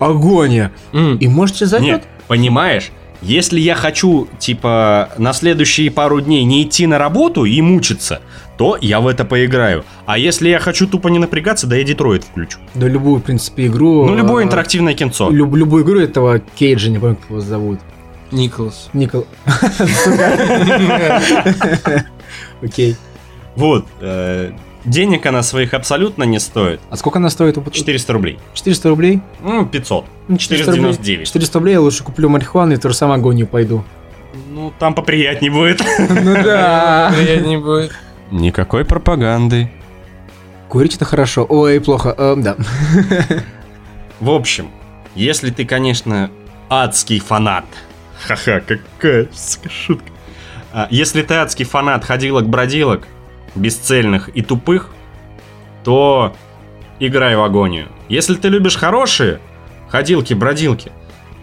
агония. М, И можете зайдет? Нет, понимаешь, если я хочу, типа, на следующие пару дней не идти на работу и мучиться, то я в это поиграю. А если я хочу тупо не напрягаться, да я Детройт включу. Да любую, в принципе, игру. Ну, любое э, интерактивное кинцо. люб- любую игру этого Кейджа, не помню, как его зовут. Николас. Никол... Окей. Вот. э, денег она своих абсолютно не стоит. А сколько она стоит? 400 рублей. 400 рублей? Ну, 500. Ну, 400 рублей. 499. 400 рублей я лучше куплю марихуану и ту же самую агонию пойду. Ну, там поприятнее будет. Ну да. Приятнее будет. Никакой пропаганды. Курить это хорошо. Ой, плохо. Эм, да. В общем, если ты, конечно, адский фанат. Ха-ха, какая шутка. А, Если ты адский фанат ходилок-бродилок, бесцельных и тупых, то играй в агонию. Если ты любишь хорошие ходилки-бродилки,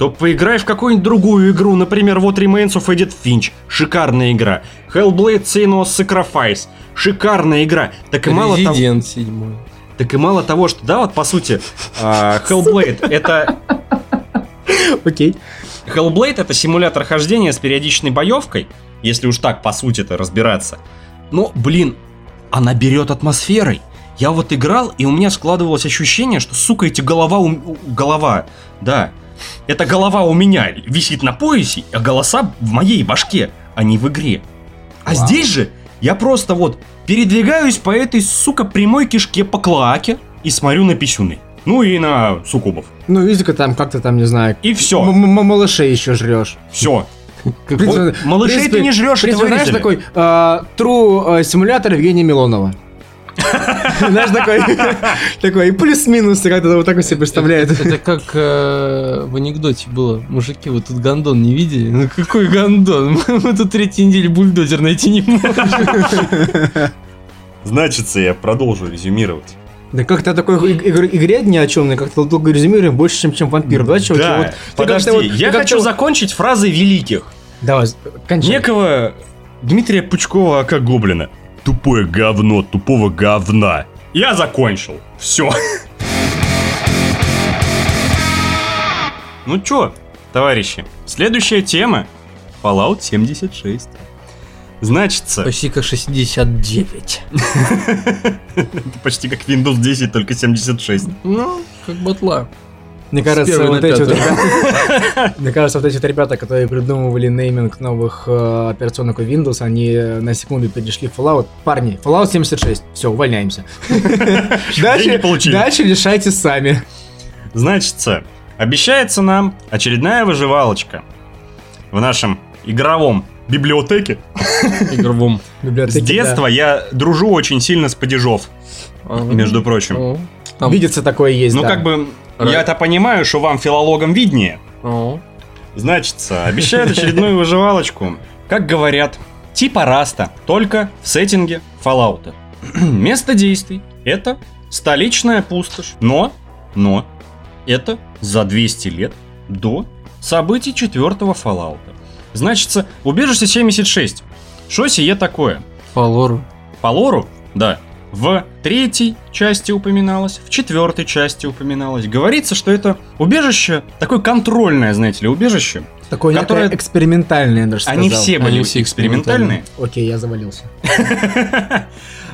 то поиграй в какую-нибудь другую игру. Например, вот Remains of Edith Finch. Шикарная игра. Hellblade Senua's Sacrifice. Шикарная игра. Так и мало того... Резидент седьмой. Так и мало того, что, да, вот по сути, а, Hellblade это Окей. Hellblade это симулятор хождения с периодичной боевкой, если уж так по сути это разбираться. Но, блин, она берет атмосферой. Я вот играл, и у меня складывалось ощущение, что, сука, эти голова... голова, да. Эта голова у меня висит на поясе, а голоса в моей башке, а не в игре. А Вау. здесь же я просто вот передвигаюсь по этой, сука, прямой кишке по клоаке и смотрю на писюны. Ну и на суккубов. Ну, видите-ка там как-то там, не знаю, И все. малышей еще жрешь. Все. Малышей ты не жрешь, это знаешь, такой а, true а, симулятор Евгения Милонова. Знаешь, такой, такой, и плюс-минус, как-то вот так он себе представляет. Это как э, в анекдоте было. Мужики, вы тут гондон не видели? Ну какой гондон? Мы тут третью неделю бульдозер найти не можем. Значится, я продолжу резюмировать. Да как-то такой иг- игр- игре ни о чем, как-то долго резюмируем больше, чем, чем вампир. Да, чуваки? Да, Вот подожди, вот- я хочу вот- закончить фразой великих. Давай, кончай. Некого Дмитрия Пучкова как гоблина. Тупое говно, тупого говна. Я закончил. Все. Ну чё, товарищи, следующая тема Fallout 76. Значится, Почти как 69. это почти как Windows 10, только 76. Ну, как батла. Мне С кажется, вот эти вот ребята, мне кажется, вот эти вот ребята, которые придумывали нейминг новых э, операционок у Windows, они на секунду перешли в Fallout. Парни, Fallout 76, все, увольняемся. Дальше, дальше решайте сами. Значится, обещается нам очередная выживалочка в нашем игровом библиотеке. Игровом. С Библиотеки, детства я дружу очень сильно с падежов, между прочим. Да. там- Видится такое есть, Ну, да. как бы, я-то понимаю, что вам филологам виднее. О, Значится, обещают очередную выживалочку. Как говорят, типа раста, только в сеттинге Fallout. Место действий — это столичная пустошь. Но, но, это за 200 лет до событий четвертого Fallout. Значится, убежище 76. Что сие такое? По лору. По лору, да, в третьей части упоминалось, в четвертой части упоминалось. Говорится, что это убежище, такое контрольное, знаете ли, убежище. Такое Которое- экспериментальное, я даже сказал. Они все были Они все экспериментальные. Окей, я завалился.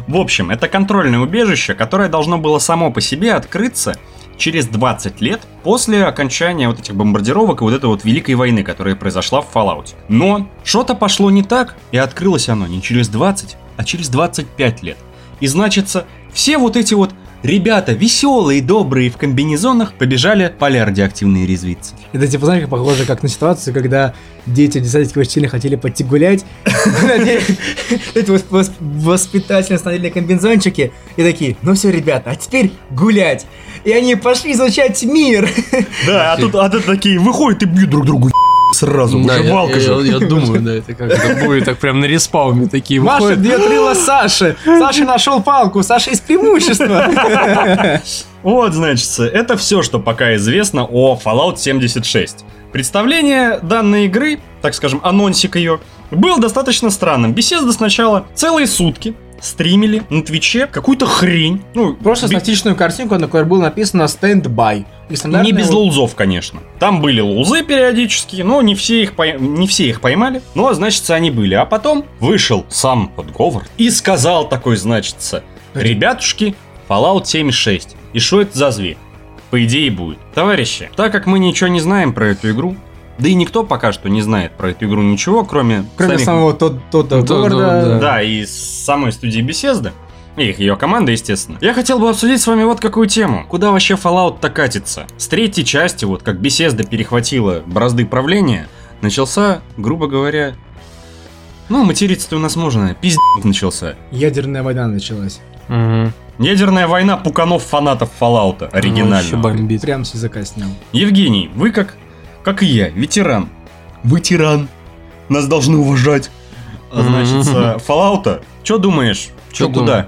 В общем, это контрольное убежище, которое должно было само по себе открыться через 20 лет после окончания вот этих бомбардировок и вот этой вот Великой войны, которая произошла в Fallout. Но что-то пошло не так, и открылось оно не через 20, а через 25 лет. И значится, все вот эти вот ребята веселые, добрые в комбинезонах побежали поля радиоактивные резвиться. Это типа, знаешь, как похоже как на ситуацию, когда дети в десантике очень хотели пойти гулять. Эти вос- вос- воспитатели остановили комбинзончики и такие, ну все, ребята, а теперь гулять. И они пошли изучать мир. Да, а тут, а тут такие выходят и бьют друг другу сразу, Да, я- же. я- я думаю, да, это как это будет, так прям на респауме такие Маша выходят. бьет рыло Саши. Саша нашел палку, Саша есть преимущество. Вот, значит, это все, что пока известно о Fallout 76. Представление данной игры, так скажем, анонсик ее, был достаточно странным. Беседа сначала целые сутки стримили на Твиче какую-то хрень. Ну, Просто статичную картинку, на которой было написано «Stand-by». И не стандартная без лоузов, конечно. Там были лоузы периодически, но не все их, пой- не все их поймали. Но, значит, они были. А потом вышел сам подговор и сказал такой, значится, ребятушки, Fallout 76. И что это за зверь? По идее будет. Товарищи, так как мы ничего не знаем про эту игру, да и никто пока что не знает про эту игру ничего, кроме, Кроме самих- самого Тодда Ну, то- Говарда. да. да, и с самой студии Беседы. И их, ее команда, естественно. Я хотел бы обсудить с вами вот какую тему. Куда вообще Fallout-то катится? С третьей части, вот как Бесезда перехватила бразды правления, начался, грубо говоря... Ну, материться-то у нас можно. Пиздец начался. Ядерная война началась. Мгм. Ядерная война пуканов фанатов Fallout Вообще оригинального. бомбит. Прям с языка снял. Евгений, вы как, как и я, ветеран. Ветеран. Нас должны уважать. А значит, Мгм. Fallout, что думаешь? Чё Чё куда?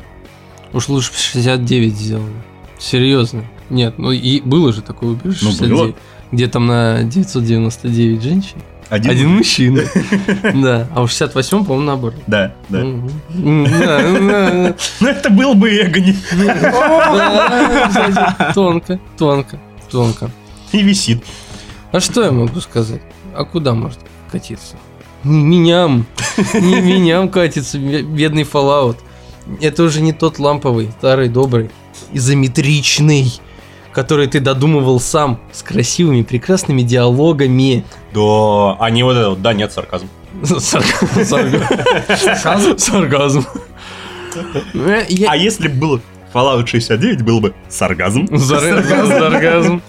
Уж лучше бы 69 сделали. Серьезно. Нет, ну и было же такое убежище Ну, 69, было. где там на 999 женщин, Один? один мужчина. Да, а у 68 по-моему, наоборот. Да, да. Ну это был бы Эгони. Тонко, тонко, тонко. И висит. А что я могу сказать? А куда может катиться? Не меням, не меням катится бе- бедный Fallout. Это уже не тот ламповый, старый, добрый, изометричный, который ты додумывал сам, с красивыми, прекрасными диалогами. Да, а не вот это вот, да, нет, сарказм. Сарка- Сарказм? Сарказм. Э, А если бы было Fallout 69, был бы сарказм. Сарказм, сарказм.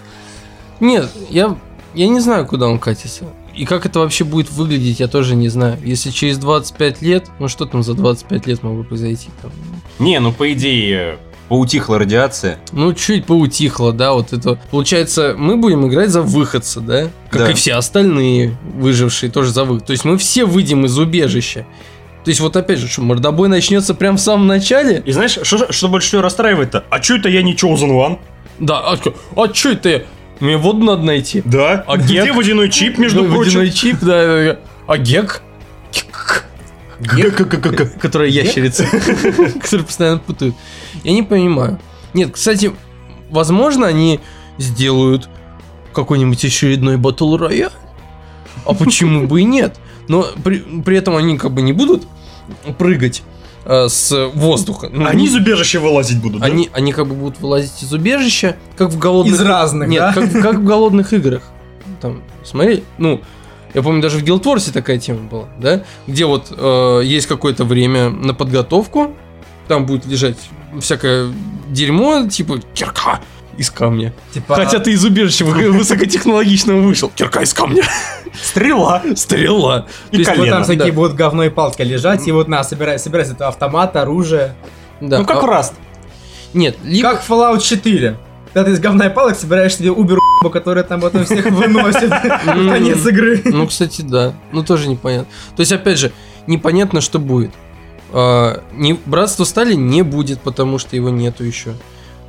Нет, я, я не знаю, куда он катится. И как это вообще будет выглядеть, я тоже не знаю. Если через 25 лет, ну что там за 25 лет могло произойти? Там? Не, ну по идее, поутихла радиация. Ну, чуть поутихло, да, вот это. Получается, мы будем играть за выходца, да? Как Да. и все остальные выжившие тоже за выход. То есть мы все выйдем из убежища. То есть вот опять же, что мордобой начнется прямо в самом начале? И знаешь, что, что больше всего расстраивает-то? А чё это я не Chosen One? Да, а, чё- а что это? я? Мне воду надо найти. Да. А Где гек? водяной чип, между Ну, прочим? водяной чип, да. А гек? Гек? Которая ящерица. Которую постоянно путают. Я не понимаю. Нет, кстати, возможно, они сделают какой-нибудь очередной батл рояль. А почему бы и нет? Но при, при этом они как бы не будут прыгать э, с воздуха. Ну, Они из убежища вылазить будут, да? они, они как бы будут вылазить из убежища, как в голодных... Из разных, Нет, да? как, как в голодных играх. Там, смотри, ну, я помню, даже в Guild Wars такая тема была, да? Где вот э, есть какое-то время на подготовку, там будет лежать всякое дерьмо, типа кирка из камня. Типа, Хотя ты из убежища вы- высокотехнологичного вышел. Кирка из камня. Стрела. Стрела. И То есть вот колено. там всякие да. будут говно и палки лежать, и вот на, собирай, собирай это автомат, оружие. Да. Ну как а- Раст. Нет, либо... Как Fallout 4. Когда ты из говна и палок собираешь себе убер которая там потом всех выносит конец игры. Ну, кстати, да. Ну, тоже непонятно. То есть, опять же, непонятно, что будет. А, не, Братство Стали не будет, потому что его нету еще.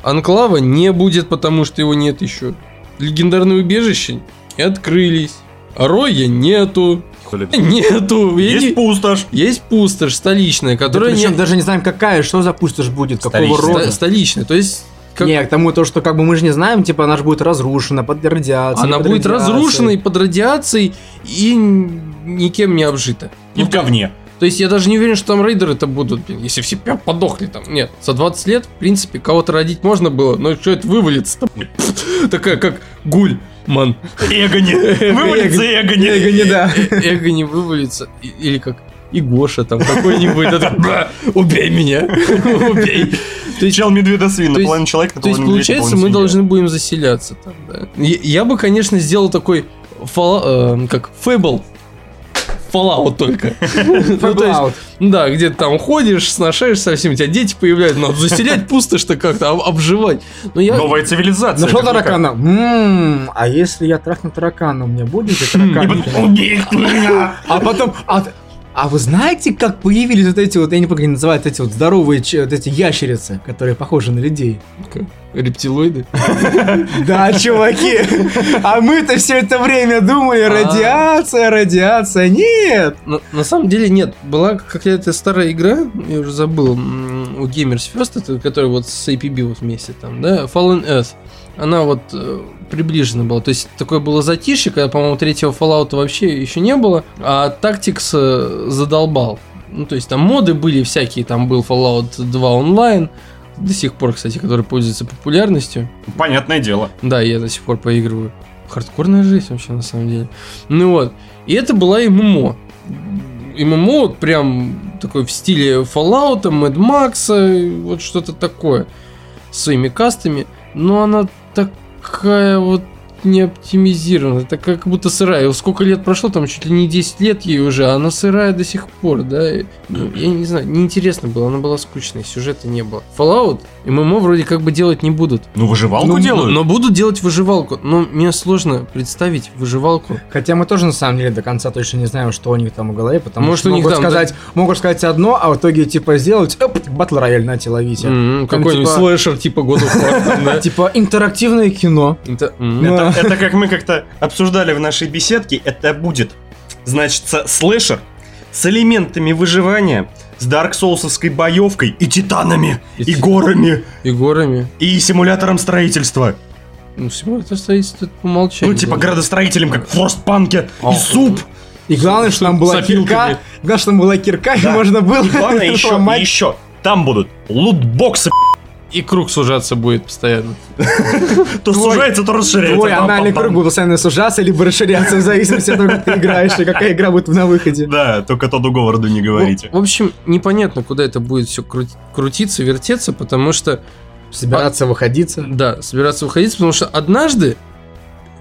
Анклава не будет, потому что его нет еще. Легендарные убежища не открылись. А Роя нету. Нету. Есть не- пустошь. Есть пустошь столичная, которая Причем не... даже не знаем, какая, что за пустошь будет, какого Столичная. рода. Ста- столичная, то есть... как- Не, к тому то, что как бы мы же не знаем, типа она же будет разрушена под радиацией. Она под будет радиацией. разрушена и под радиацией, и никем не обжита. И в говне. То есть я даже не уверен, что там рейдеры это будут, блин, если все прям подохли там. Нет, за 20 лет, в принципе, кого-то родить можно было, но что это вывалится-то? блин? Такая, как гуль, ман. Эгони. Вывалится Эгони. Эго не да. Эго не вывалится. Или как и Гоша там какой-нибудь. это, «Бра, Убей меня, убей. Чел медведа свин, наполовину человек, то есть получается, мы должны будем заселяться там, да. Я, бы, конечно, сделал такой э, как Fable. Fallout только. Ну, то есть, Fallout. Да, где ты там ходишь, сношаешься со всеми, у тебя дети появляются, надо заселять пусто-что как-то, об- обживать. Но я... Новая цивилизация. Нашел таракана. Ммм, а если я трахну таракана, у меня будет таракан? А потом, а, вы знаете, как появились вот эти вот, я не помню, как они называют, эти вот здоровые, вот эти ящерицы, которые похожи на людей? Как? Рептилоиды? Да, чуваки, а мы-то все это время думали, А. радиация, радиация, нет! На, самом деле нет, была какая-то старая игра, я уже забыл, у Gamers First, которая вот с APB вот вместе там, да, Fallen Earth. Она вот э, приближена была. То есть такое было затишье, когда, по-моему, третьего Fallout вообще еще не было, а Tactics э, задолбал. Ну, то есть там моды были всякие, там был Fallout 2 онлайн, до сих пор, кстати, который пользуется популярностью. Понятное дело. Да, я до сих пор поигрываю. Хардкорная жизнь вообще, на самом деле. Ну вот. И это была ММО. ММО вот прям такой в стиле Fallout, Mad Max, вот что-то такое. С своими кастами. Но она такая вот не оптимизирована. Такая как будто сырая. Сколько лет прошло, там чуть ли не 10 лет ей уже, а она сырая до сих пор, да. Ну, я не знаю, неинтересно было, она была скучной, сюжета не было. Fallout ММО вроде как бы делать не будут. Ну, выживалку Ну, делают. Но, но будут делать выживалку. Но мне сложно представить выживалку. Хотя мы тоже на самом деле до конца точно не знаем, что у них там в голове, потому Может, что у них могут там, сказать, могут сказать одно, а в итоге типа сделать оп, батл рояль на ловите. М, Там, Какой-нибудь типа- слэшер типа God of War. да? Типа интерактивное кино. Это-. Это, как мы как-то обсуждали в нашей беседке, это будет, значит, слэшер с элементами выживания, с Dark Soulsовской боевкой и титанами, И и, горами, И горами. и симулятором строительства. Ну, симулятор строительства по умолчанию. Ну, типа да. градостроителем, как в Форстпанке, А, и суп. И главное, что там была кирка. Главное, что там была кирка, и можно было И главное еще, и еще, там будут лутбоксы, И круг сужаться будет постоянно. то сужается, то расширяется. Твой анальный круг будет постоянно сужаться, либо расширяться, в зависимости от того, как ты играешь, и какая игра будет на выходе. Да, только Тоду Говарду не говорите. В, общем, непонятно, куда это будет все крутиться, вертеться, потому что Собираться, выходиться. Да, собираться выходить, потому что однажды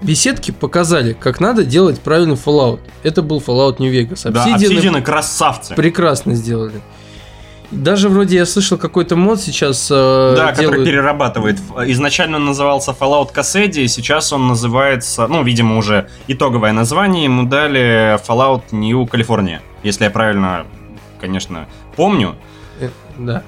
беседки показали, как надо делать правильный Fallout. Это был Fallout New Vegas. Да, Obsidian красавцы. прекрасно сделали. Даже вроде я слышал какой-то мод сейчас э, Да, который делают. перерабатывает. Изначально он назывался Fallout Cassidy, сейчас он называется, ну, видимо, уже итоговое название ему дали Fallout New California. Если я правильно, конечно, помню. Э, Да.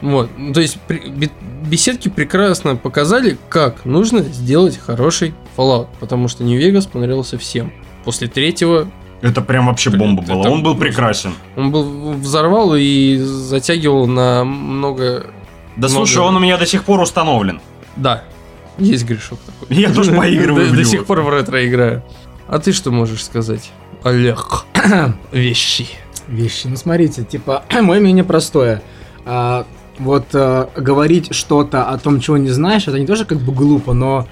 Вот, ну, то есть при- беседки прекрасно показали, как нужно сделать хороший Fallout, потому что New Vegas понравился всем. После третьего Это прям вообще бомба это была. Он был прекрасен. он был взорвал и затягивал на много. Да Много. слушай, он у меня до сих пор установлен. Да, есть грешок такой. Я тоже поигрываю До- До сих пор в ретро играю. А ты что можешь сказать? Олег. Вещи. Вещи. Ну, смотрите, типа, мое мнение простое. А, вот а, говорить что-то о том, чего не знаешь, это не тоже как бы глупо, но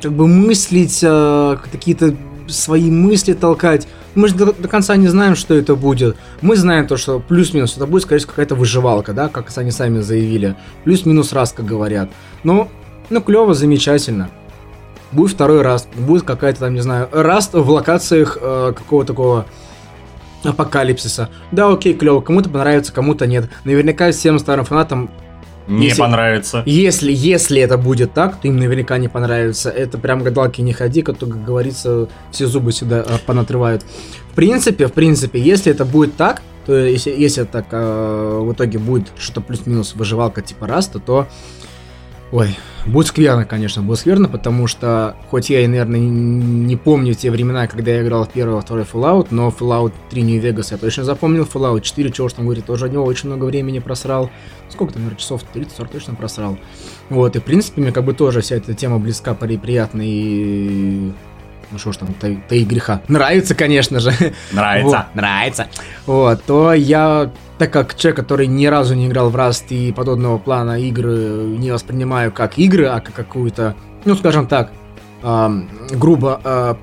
как бы мыслить, а, какие-то свои мысли толкать. Мы же до, до конца не знаем, что это будет. Мы знаем то, что плюс-минус это будет, скорее всего, какая-то выживалка, да, как они сами заявили. Плюс-минус раз, как говорят. Ну, ну клево, замечательно. Будет второй раз, будет какая-то там, не знаю, раз в локациях э, какого-то такого апокалипсиса. Да, окей, клево, кому-то понравится, кому-то нет. Наверняка всем старым фанатам, Не Если- понравится. если, если это будет так, то им наверняка не понравится. Это прям гадалки не ходи, как только говорится, все зубы сюда э, понатрывают. В принципе, в принципе, если это будет так, то если, если так э, в итоге будет что-то плюс-минус выживалка типа раста, то... Ой, Будет скверно, конечно, будет скверно, потому что, хоть я и, наверное, не помню те времена, когда я играл в первый, второй Fallout, но Fallout 3 New Vegas я точно запомнил, Fallout 4, чего уж там говорит, тоже от него очень много времени просрал. Сколько там, наверное, часов? 30-40 точно просрал. Вот, и, в принципе, мне как бы тоже вся эта тема близка, приятна и ну что ж там, то, то и греха. Нравится, конечно же. Нравится. Вот, нравится. Вот, то я, так как человек, который ни разу не играл в Rust и подобного плана игры не воспринимаю как игры, а как какую-то, ну, скажем так, эм, грубо, э,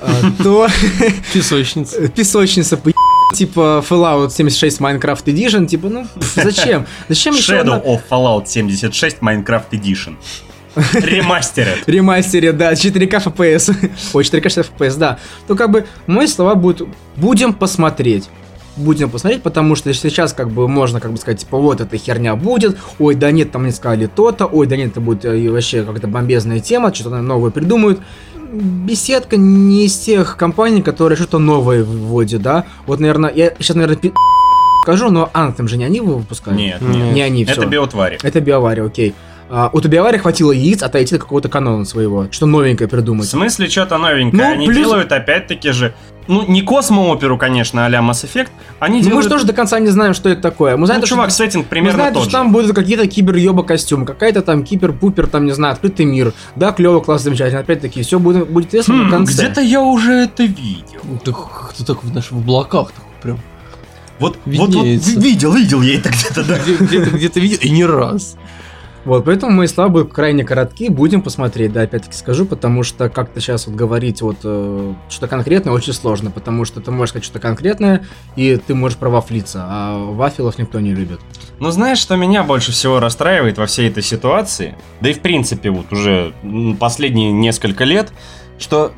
э, то... Песочница. Песочница, типа Fallout 76 Minecraft Edition, типа, ну, зачем? Зачем еще Shadow of Fallout 76 Minecraft Edition. Ремастерят. Ремастере, да, 4К FPS. Ой, 4К 60 FPS, да. То как бы мои слова будут «будем посмотреть». Будем посмотреть, потому что сейчас как бы можно как бы сказать, типа, вот эта херня будет, ой, да нет, там не сказали то-то, ой, да нет, это будет э, вообще какая-то бомбезная тема, что-то новое придумают. Беседка не из тех компаний, которые что-то новое вводят, да. Вот, наверное, я сейчас, наверное, пи- скажу, но Anthem же не они выпускают? Нет, нет. Не они, все. Это биотвари. Это биовария, окей. А, у Тубиавари хватило яиц отойти до какого-то канона своего, что новенькое В придумать. смысле, что-то новенькое? Ну, Они плюс- делают опять-таки же... Ну, не космо-оперу, конечно, а-ля Mass Effect. Они Ну, мы делают... же тоже до конца не знаем, что это такое. Мы знаем, Ну, то, чувак, что... сеттинг Мы примерно знаем, то, тот что же. там будут какие-то кибер-ёба костюмы, какая-то там кипер-пупер, там, не знаю, открытый мир. Да, клево, классно, замечательно. Опять-таки, все будет, будет интересно Хм, до конца. где-то я уже это видел. Ну, Так ты так в наших облаках так прям. Вот, вот, вот, видел, видел я это где-то, да. Где- Где-то где-то видел, и не раз. Вот, поэтому мои будут крайне коротки, будем посмотреть, да, опять-таки скажу, потому что как-то сейчас вот говорить вот э, что-то конкретное очень сложно, потому что ты можешь сказать что-то конкретное, и ты можешь провафлиться, а вафелов никто не любит. Ну, знаешь, что меня больше всего расстраивает во всей этой ситуации? Да и в принципе вот уже последние несколько лет, что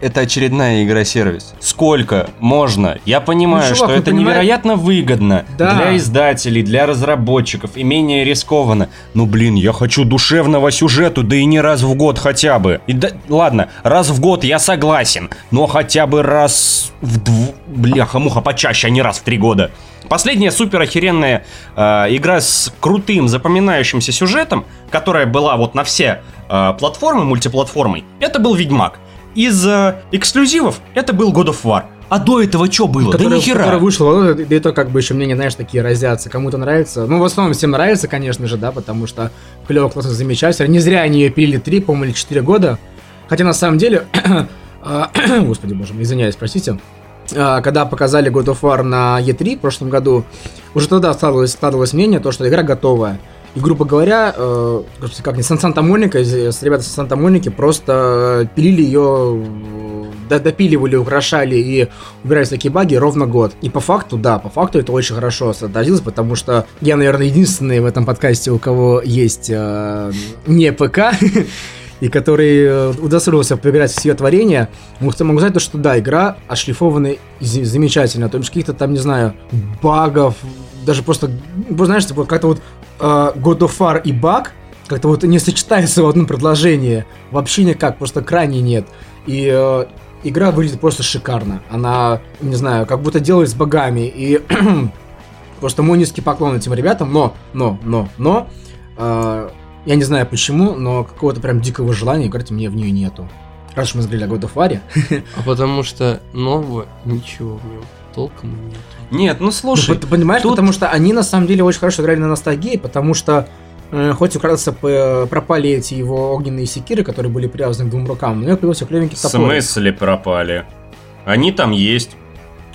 это очередная игра-сервис. Сколько можно? Я понимаю, Ну, чувак, что ну, это понимаешь- невероятно выгодно Да. для издателей, для разработчиков и менее рискованно. Ну, блин, я хочу душевного сюжету, да и не раз в год хотя бы. И да, ладно, раз в год я согласен, но хотя бы раз в дв... Бляха-муха, почаще, а не раз в три года. Последняя супер охеренная э, игра с крутым запоминающимся сюжетом, которая была вот на все э, платформы, мультиплатформой, это был Ведьмак. Из э, эксклюзивов это был God of War. А до этого что было? да Который- нихера. который вышел, вот это- да это как бы еще мнения, знаешь, такие разятся. Кому-то нравится. Ну, в основном всем нравится, конечно же, да, потому что клево, классно, замечательно. Не зря они ее пилили 3, по-моему, или 4 года. Хотя на самом деле, а, господи боже мой, извиняюсь, простите. А, Когда показали God of War на E3 в прошлом году, уже тогда складывалось, складывалось мнение, то, что игра готовая. И, грубо говоря, э, как не Санта-Моника, с ребята с Санта-Моники просто э, пилили ее, э, до- допиливали, украшали и убирали такие баги ровно год. И по факту, да, по факту это очень хорошо отразилось, потому что я, наверное, единственный в этом подкасте, у кого есть э, не ПК, и который э, удосужился поиграть в ее творение, могу сказать, то, что да, игра отшлифована з- замечательно, то есть каких-то там, не знаю, багов, даже просто, знаешь, типа, вот как-то вот э, God of War и баг как-то вот не сочетаются в одном предложении, вообще никак, просто крайне нет. И э, игра выглядит просто шикарно. Она, не знаю, как будто делает с богами. И просто мой низкий поклон этим ребятам, но, но, но, но, э, я не знаю почему, но какого-то прям дикого желания играть мне в нее нету. Раз уж мы говорили о God of War, А потому что нового ничего в нем толком нет. Нет, ну Ну, слушай, ты понимаешь, тут- потому что они на самом деле очень хорошо играли на ностальгии, потому что э, хоть украдаться пропали эти его огненные секиры, которые были привязаны к двум рукам, но у него появился клевенький в топор. смысле пропали? Они там есть.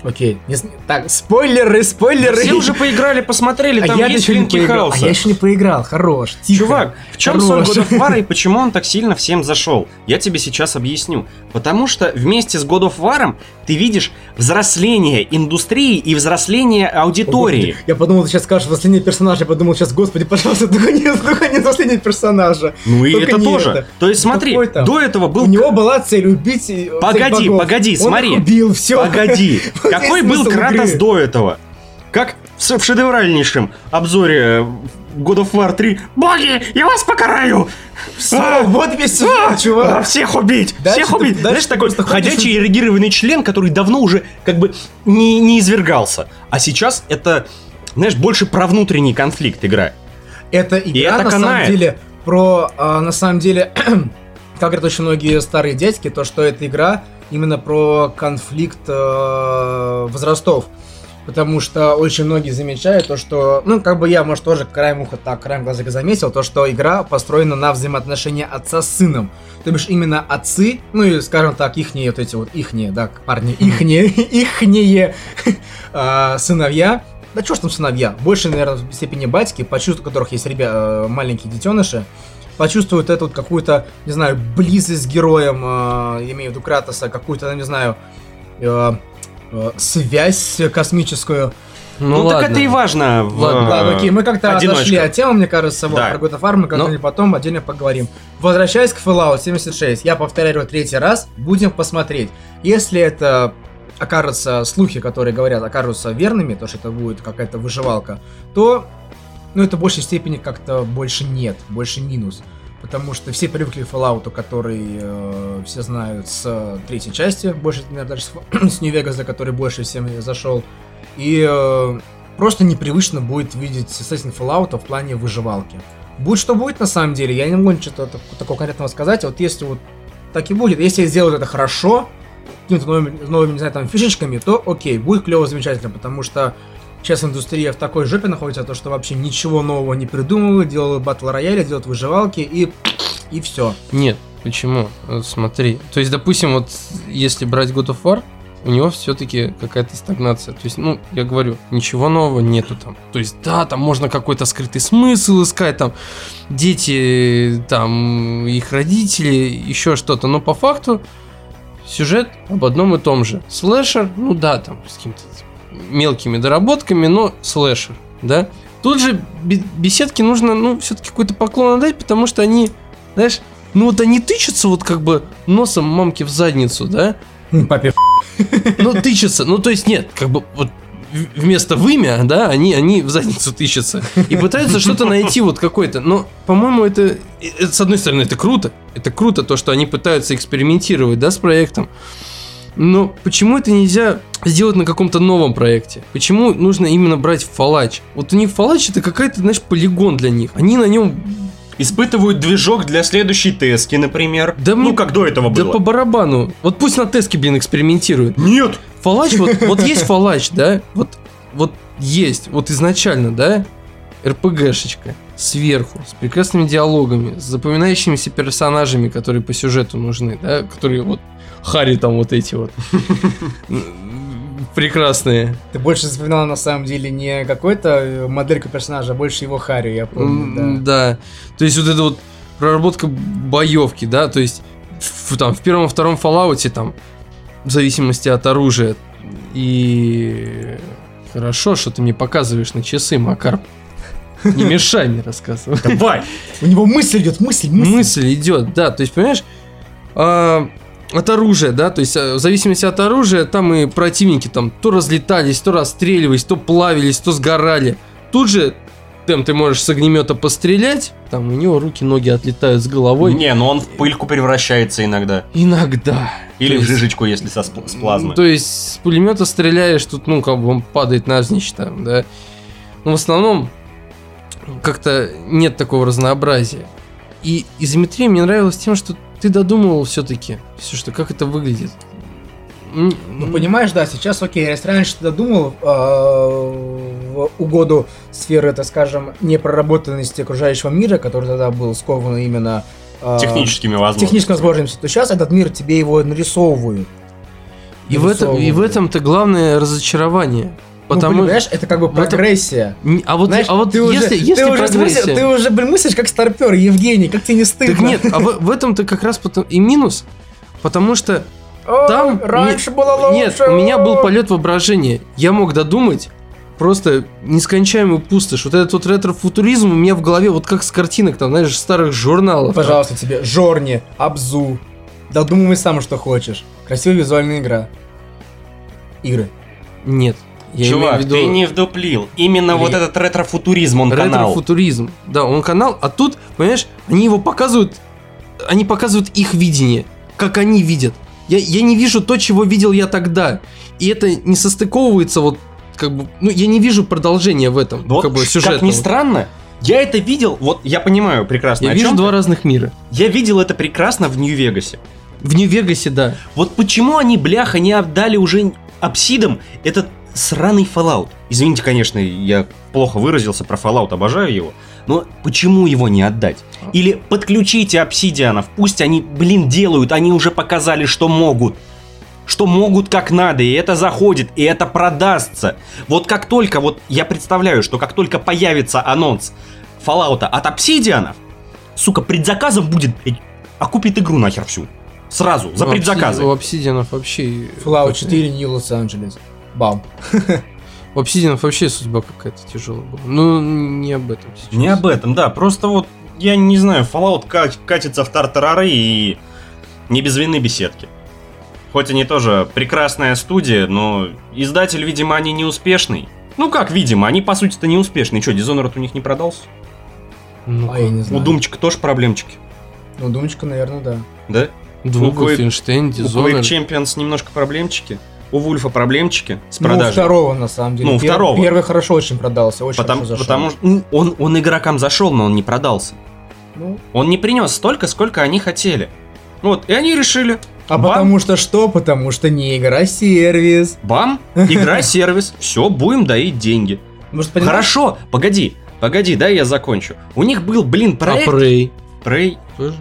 Окей. Не с- Так, спойлеры, спойлеры. Все уже поиграли, посмотрели, а там я есть еще не линки поиграл. А я еще не поиграл, хорош. Тихо. Чувак, в чем соль Хорош. God of War и почему он так сильно всем зашел? Я тебе сейчас объясню. Потому что вместе с God of War ты видишь взросление индустрии и взросление аудитории. Я подумал, ты сейчас скажешь последний персонаж. Я подумал, сейчас, господи, пожалуйста, только нет, только нет последнего персонажа. Ну и Только это не тоже. это. То есть смотри, Какой там? до этого был... У него была цель убить э, Погоди, богов. погоди, Он смотри. их убил, все. Погоди, какой был Кратос игры. до этого? Как в шедевральнейшем обзоре э, God of War 3 «Боги, я вас покараю!» Всё, вот весь А, чувак. Всех убить! Дальше всех ты- убить! дальше Знаешь, ты такой просто ходишь ходячий эрегированный член, который давно уже как бы не, не извергался. А сейчас это, знаешь, больше про внутренний конфликт игра. Эта игра это на канает. самом деле про, а, на самом деле, как говорят очень многие старые дядьки, то, что эта игра именно про конфликт э, возрастов. Потому что очень многие замечают то, что, ну, как бы я, может, тоже краем уха так, краем глаза заметил, то, что игра построена на взаимоотношения отца с сыном. То бишь именно отцы, ну и, скажем так, ихние вот эти вот, ихние, да, парни, ихние, ихние а, сыновья, да что ж там сыновья, больше, наверное, в степени батьки, по чувству которых есть ребята, маленькие детеныши, почувствуют эту вот какую-то, не знаю, близость с героем, э, имею в виду Кратоса, какую-то, не знаю, э, э, связь космическую. Ну, ну ладно. так это и важно. В... Ладно, ладно, окей, мы как-то отошли от темы, мне кажется, вот, да. про God of War мы как-нибудь Но... потом отдельно поговорим. Возвращаясь к Fallout 76, я повторяю его третий раз, будем посмотреть. Если это окажутся слухи, которые говорят, окажутся верными, то что это будет какая-то выживалка, то ну, это в большей степени как-то больше нет, больше минус. Потому что все привыкли к Fallout, который э, все знают с третьей части, больше, наверное, даже с, с New Vegas, за который больше всем зашел. И э, просто непривычно будет видеть Assassin's Fallout в плане выживалки. Будет что будет на самом деле, я не могу ничего такого конкретного сказать, а вот если вот так и будет, если сделают это хорошо, какими-то новыми, новыми, не знаю, там, фишечками, то окей, будет клево, замечательно, потому что Сейчас индустрия в такой жопе находится, то что вообще ничего нового не придумывают, делают батл рояли, делают выживалки и и все. Нет, почему? Смотри, то есть, допустим, вот если брать God of War, у него все-таки какая-то стагнация. То есть, ну, я говорю, ничего нового нету там. То есть, да, там можно какой-то скрытый смысл искать, там, дети, там, их родители, еще что-то. Но по факту сюжет об одном и том же. Слэшер, ну да, там, с каким-то мелкими доработками, но слэшер, да. Тут же беседки нужно, ну, все-таки какой-то поклон отдать, потому что они, знаешь, ну вот они тычутся вот как бы носом мамки в задницу, да? Папе Ну, тычутся, ну, то есть нет, как бы вот вместо вымя, да, они, они в задницу тычутся и пытаются что-то найти вот какое-то. Но, по-моему, это, это, с одной стороны, это круто. Это круто, то, что они пытаются экспериментировать, да, с проектом. Но почему это нельзя сделать на каком-то новом проекте? Почему нужно именно брать фалач? Вот у них фалач это какая-то, знаешь, полигон для них. Они на нем Испытывают движок для следующей тески, например. Да ну, мне... как до этого было. Да по барабану. Вот пусть на теске, блин, экспериментируют. Нет! Фалач, вот, вот есть фалач, да? Вот, вот есть, вот изначально, да? РПГшечка сверху, с прекрасными диалогами, с запоминающимися персонажами, которые по сюжету нужны, да, которые вот Хари там вот эти вот. Прекрасные. Ты больше запоминал на самом деле не какой-то э, модельку персонажа, а больше его Хари, я помню. Да. да. То есть вот это вот проработка боевки, да, то есть в, там в первом втором Fallout там в зависимости от оружия и хорошо, что ты мне показываешь на часы, Макар. Не мешай мне рассказывать. Давай! У него мысль идет, мысль, мысль. Мысль идет, да. То есть, понимаешь, а, от оружия, да, то есть э, в зависимости от оружия, там и противники там то разлетались, то расстреливались, то плавились, то сгорали. Тут же там ты можешь с огнемета пострелять, там у него руки, ноги отлетают с головой. Не, но он в пыльку превращается иногда. Иногда. Или то в жижечку, если со, с плазмы. То есть с пулемета стреляешь, тут, ну, как бы он падает навзничь там, да. Но в основном как-то нет такого разнообразия. И изометрия мне нравилась тем, что ты додумывал все-таки, все, что как это выглядит. Ну, понимаешь, да, сейчас, окей, если раньше ты додумал э, в угоду сферы, так скажем, непроработанности окружающего мира, который тогда был скован именно э, техническими возможностями, техническими возможностями, то сейчас этот мир тебе его нарисовывают. И в, этом, и в этом-то главное разочарование. Ну, Потому... Ну, понимаешь, это как бы прогрессия. Это... А вот, Знаешь, а вот ты если, уже, если ты уже прогрессия... Смысле, ты уже, блин, мыслишь как старпер, Евгений, как тебе не стыдно? Так нет, а в, в этом-то как раз потом и минус, потому что Ой, там... Раньше не... было лучше. Нет, у меня был полет воображения. Я мог додумать просто нескончаемую пустошь. Вот этот вот ретро-футуризм у меня в голове вот как с картинок, там, знаешь, старых журналов. Пожалуйста, там. тебе, Жорни, Абзу. Додумывай сам, что хочешь. Красивая визуальная игра. Игры. Нет, я Чувак, виду... ты не вдуплил. Именно Ли... вот этот ретро-футуризм, он ретро канал. Ретро-футуризм, да, он канал, а тут, понимаешь, они его показывают, они показывают их видение, как они видят. Я, я не вижу то, чего видел я тогда. И это не состыковывается вот как бы, ну, я не вижу продолжения в этом, вот, как бы, сюжетного. Как ни странно, Я это видел, вот я понимаю прекрасно Я вижу два разных мира. Я видел это прекрасно в Нью-Вегасе. В Нью-Вегасе, да. Вот почему они, бляха, не отдали уже апсидам этот сраный Fallout? Извините, конечно, я плохо выразился про Fallout, обожаю его. Но почему его не отдать? Или подключите обсидианов, пусть они, блин, делают, они уже показали, что могут. Что могут как надо, и это заходит, и это продастся. Вот как только, вот я представляю, что как только появится анонс Fallout от обсидианов, сука, предзаказов будет, блядь, окупит игру нахер всю. Сразу, за У Obsidian- предзаказы. У обсидианов вообще... Fallout как- 4, Нью-Лос-Анджелес. Бам. У обсидианов вообще судьба какая-то тяжелая была. Ну, не об этом сейчас. Не об этом, да. Просто вот, я не знаю, Fallout ка- катится в тартарары и не без вины беседки. Хоть они тоже прекрасная студия, но издатель, видимо, они не успешный. Ну как, видимо, они по сути-то не успешные. Что, Dishonored у них не продался? Ну, А я не У знаю. Думчика тоже проблемчики, Ну, Думочка, наверное, да. да? Двух у Wolfenstein, У Quake Dishonored. Champions немножко проблемчики. У Вульфа проблемчики с Ну, продажей. второго, на самом деле. Ну, Пер- второго. Первый хорошо очень продался, очень Потому, хорошо зашел. потому что м, он, он игрокам зашел, но он не продался. Ну, Он не принес столько, сколько они хотели. Вот, и они решили. а бам, потому что что? Потому что не игра, а сервис. Бам, игра, сервис, все, будем доить деньги. Может? Хорошо, погоди, погоди, дай я закончу. У них был, блин, А проект... Prey Prey- тоже?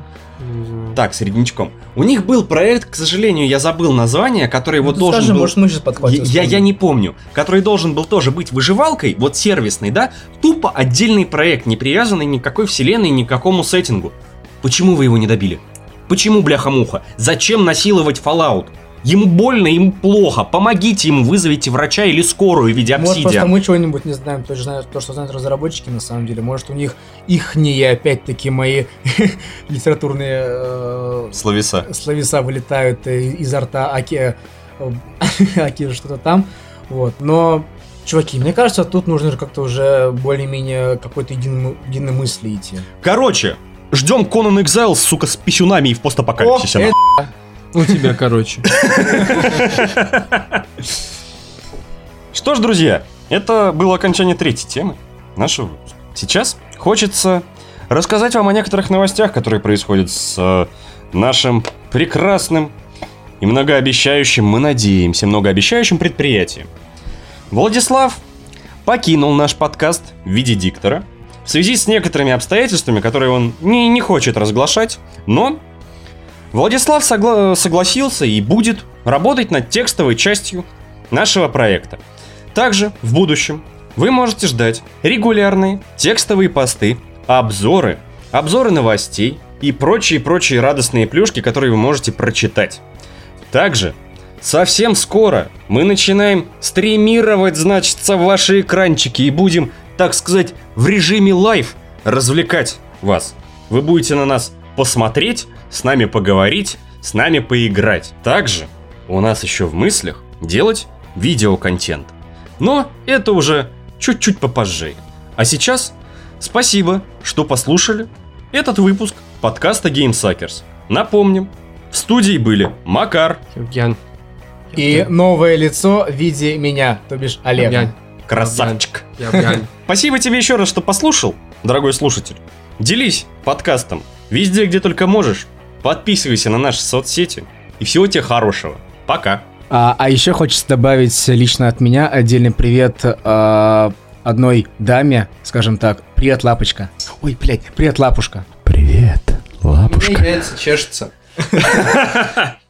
Так, среднячком. У них был проект, к сожалению, я забыл название, который Ну, вот должен скажи, был... может, мы сейчас подхватим. Я, я, я не помню. Который должен был тоже быть выживалкой, вот сервисный, да? Тупо отдельный проект, не привязанный ни к какой вселенной, ни к какому сеттингу. Почему вы его не добили? Почему, бляха-муха? Зачем насиловать Fallout? Ему больно, ему плохо. Помогите ему, вызовите врача или скорую в виде Может, просто мы чего-нибудь не знаем, то, знают, то, что знают разработчики на самом деле. Может, у них ихние, опять-таки, мои литературные э, Словеса. словеса вылетают э, изо рта Аки, э, Аки что-то там. Вот. Но, чуваки, мне кажется, тут нужно же как-то уже более-менее какой-то единой, единой мысли идти. Короче, ждем Conan Exiles, сука, с писюнами и в постапокалипсисе. О, нахуй. У тебя, короче. Что ж, друзья, это было окончание третьей темы нашего выпуска. Сейчас хочется рассказать вам о некоторых новостях, которые происходят с э, нашим прекрасным и многообещающим, мы надеемся, многообещающим предприятием. Владислав покинул наш подкаст в виде диктора в связи с некоторыми обстоятельствами, которые он не, не хочет разглашать, но Владислав согла- согласился и будет работать над текстовой частью нашего проекта. Также в будущем вы можете ждать регулярные текстовые посты, обзоры, обзоры новостей и прочие-прочие радостные плюшки, которые вы можете прочитать. Также совсем скоро мы начинаем стримировать, значится, ваши экранчики и будем, так сказать, в режиме live развлекать вас. Вы будете на нас посмотреть, с нами поговорить, с нами поиграть. Также у нас еще в мыслях делать видеоконтент. Но это уже чуть-чуть попозже. А сейчас спасибо, что послушали этот выпуск подкаста GameSuckers. Напомним, в студии были Макар, Евген. И новое лицо в виде меня, то бишь Олега. Евген. красавчик. Евген. Спасибо тебе еще раз, что послушал, дорогой слушатель. Делись подкастом везде, где только можешь. Подписывайся на наши соцсети. И всего тебе хорошего. Пока. А, а еще хочется добавить лично от меня отдельный привет а, одной даме, скажем так. Привет, лапочка. Ой, блядь, привет, лапушка. Привет, У меня яйца чешется.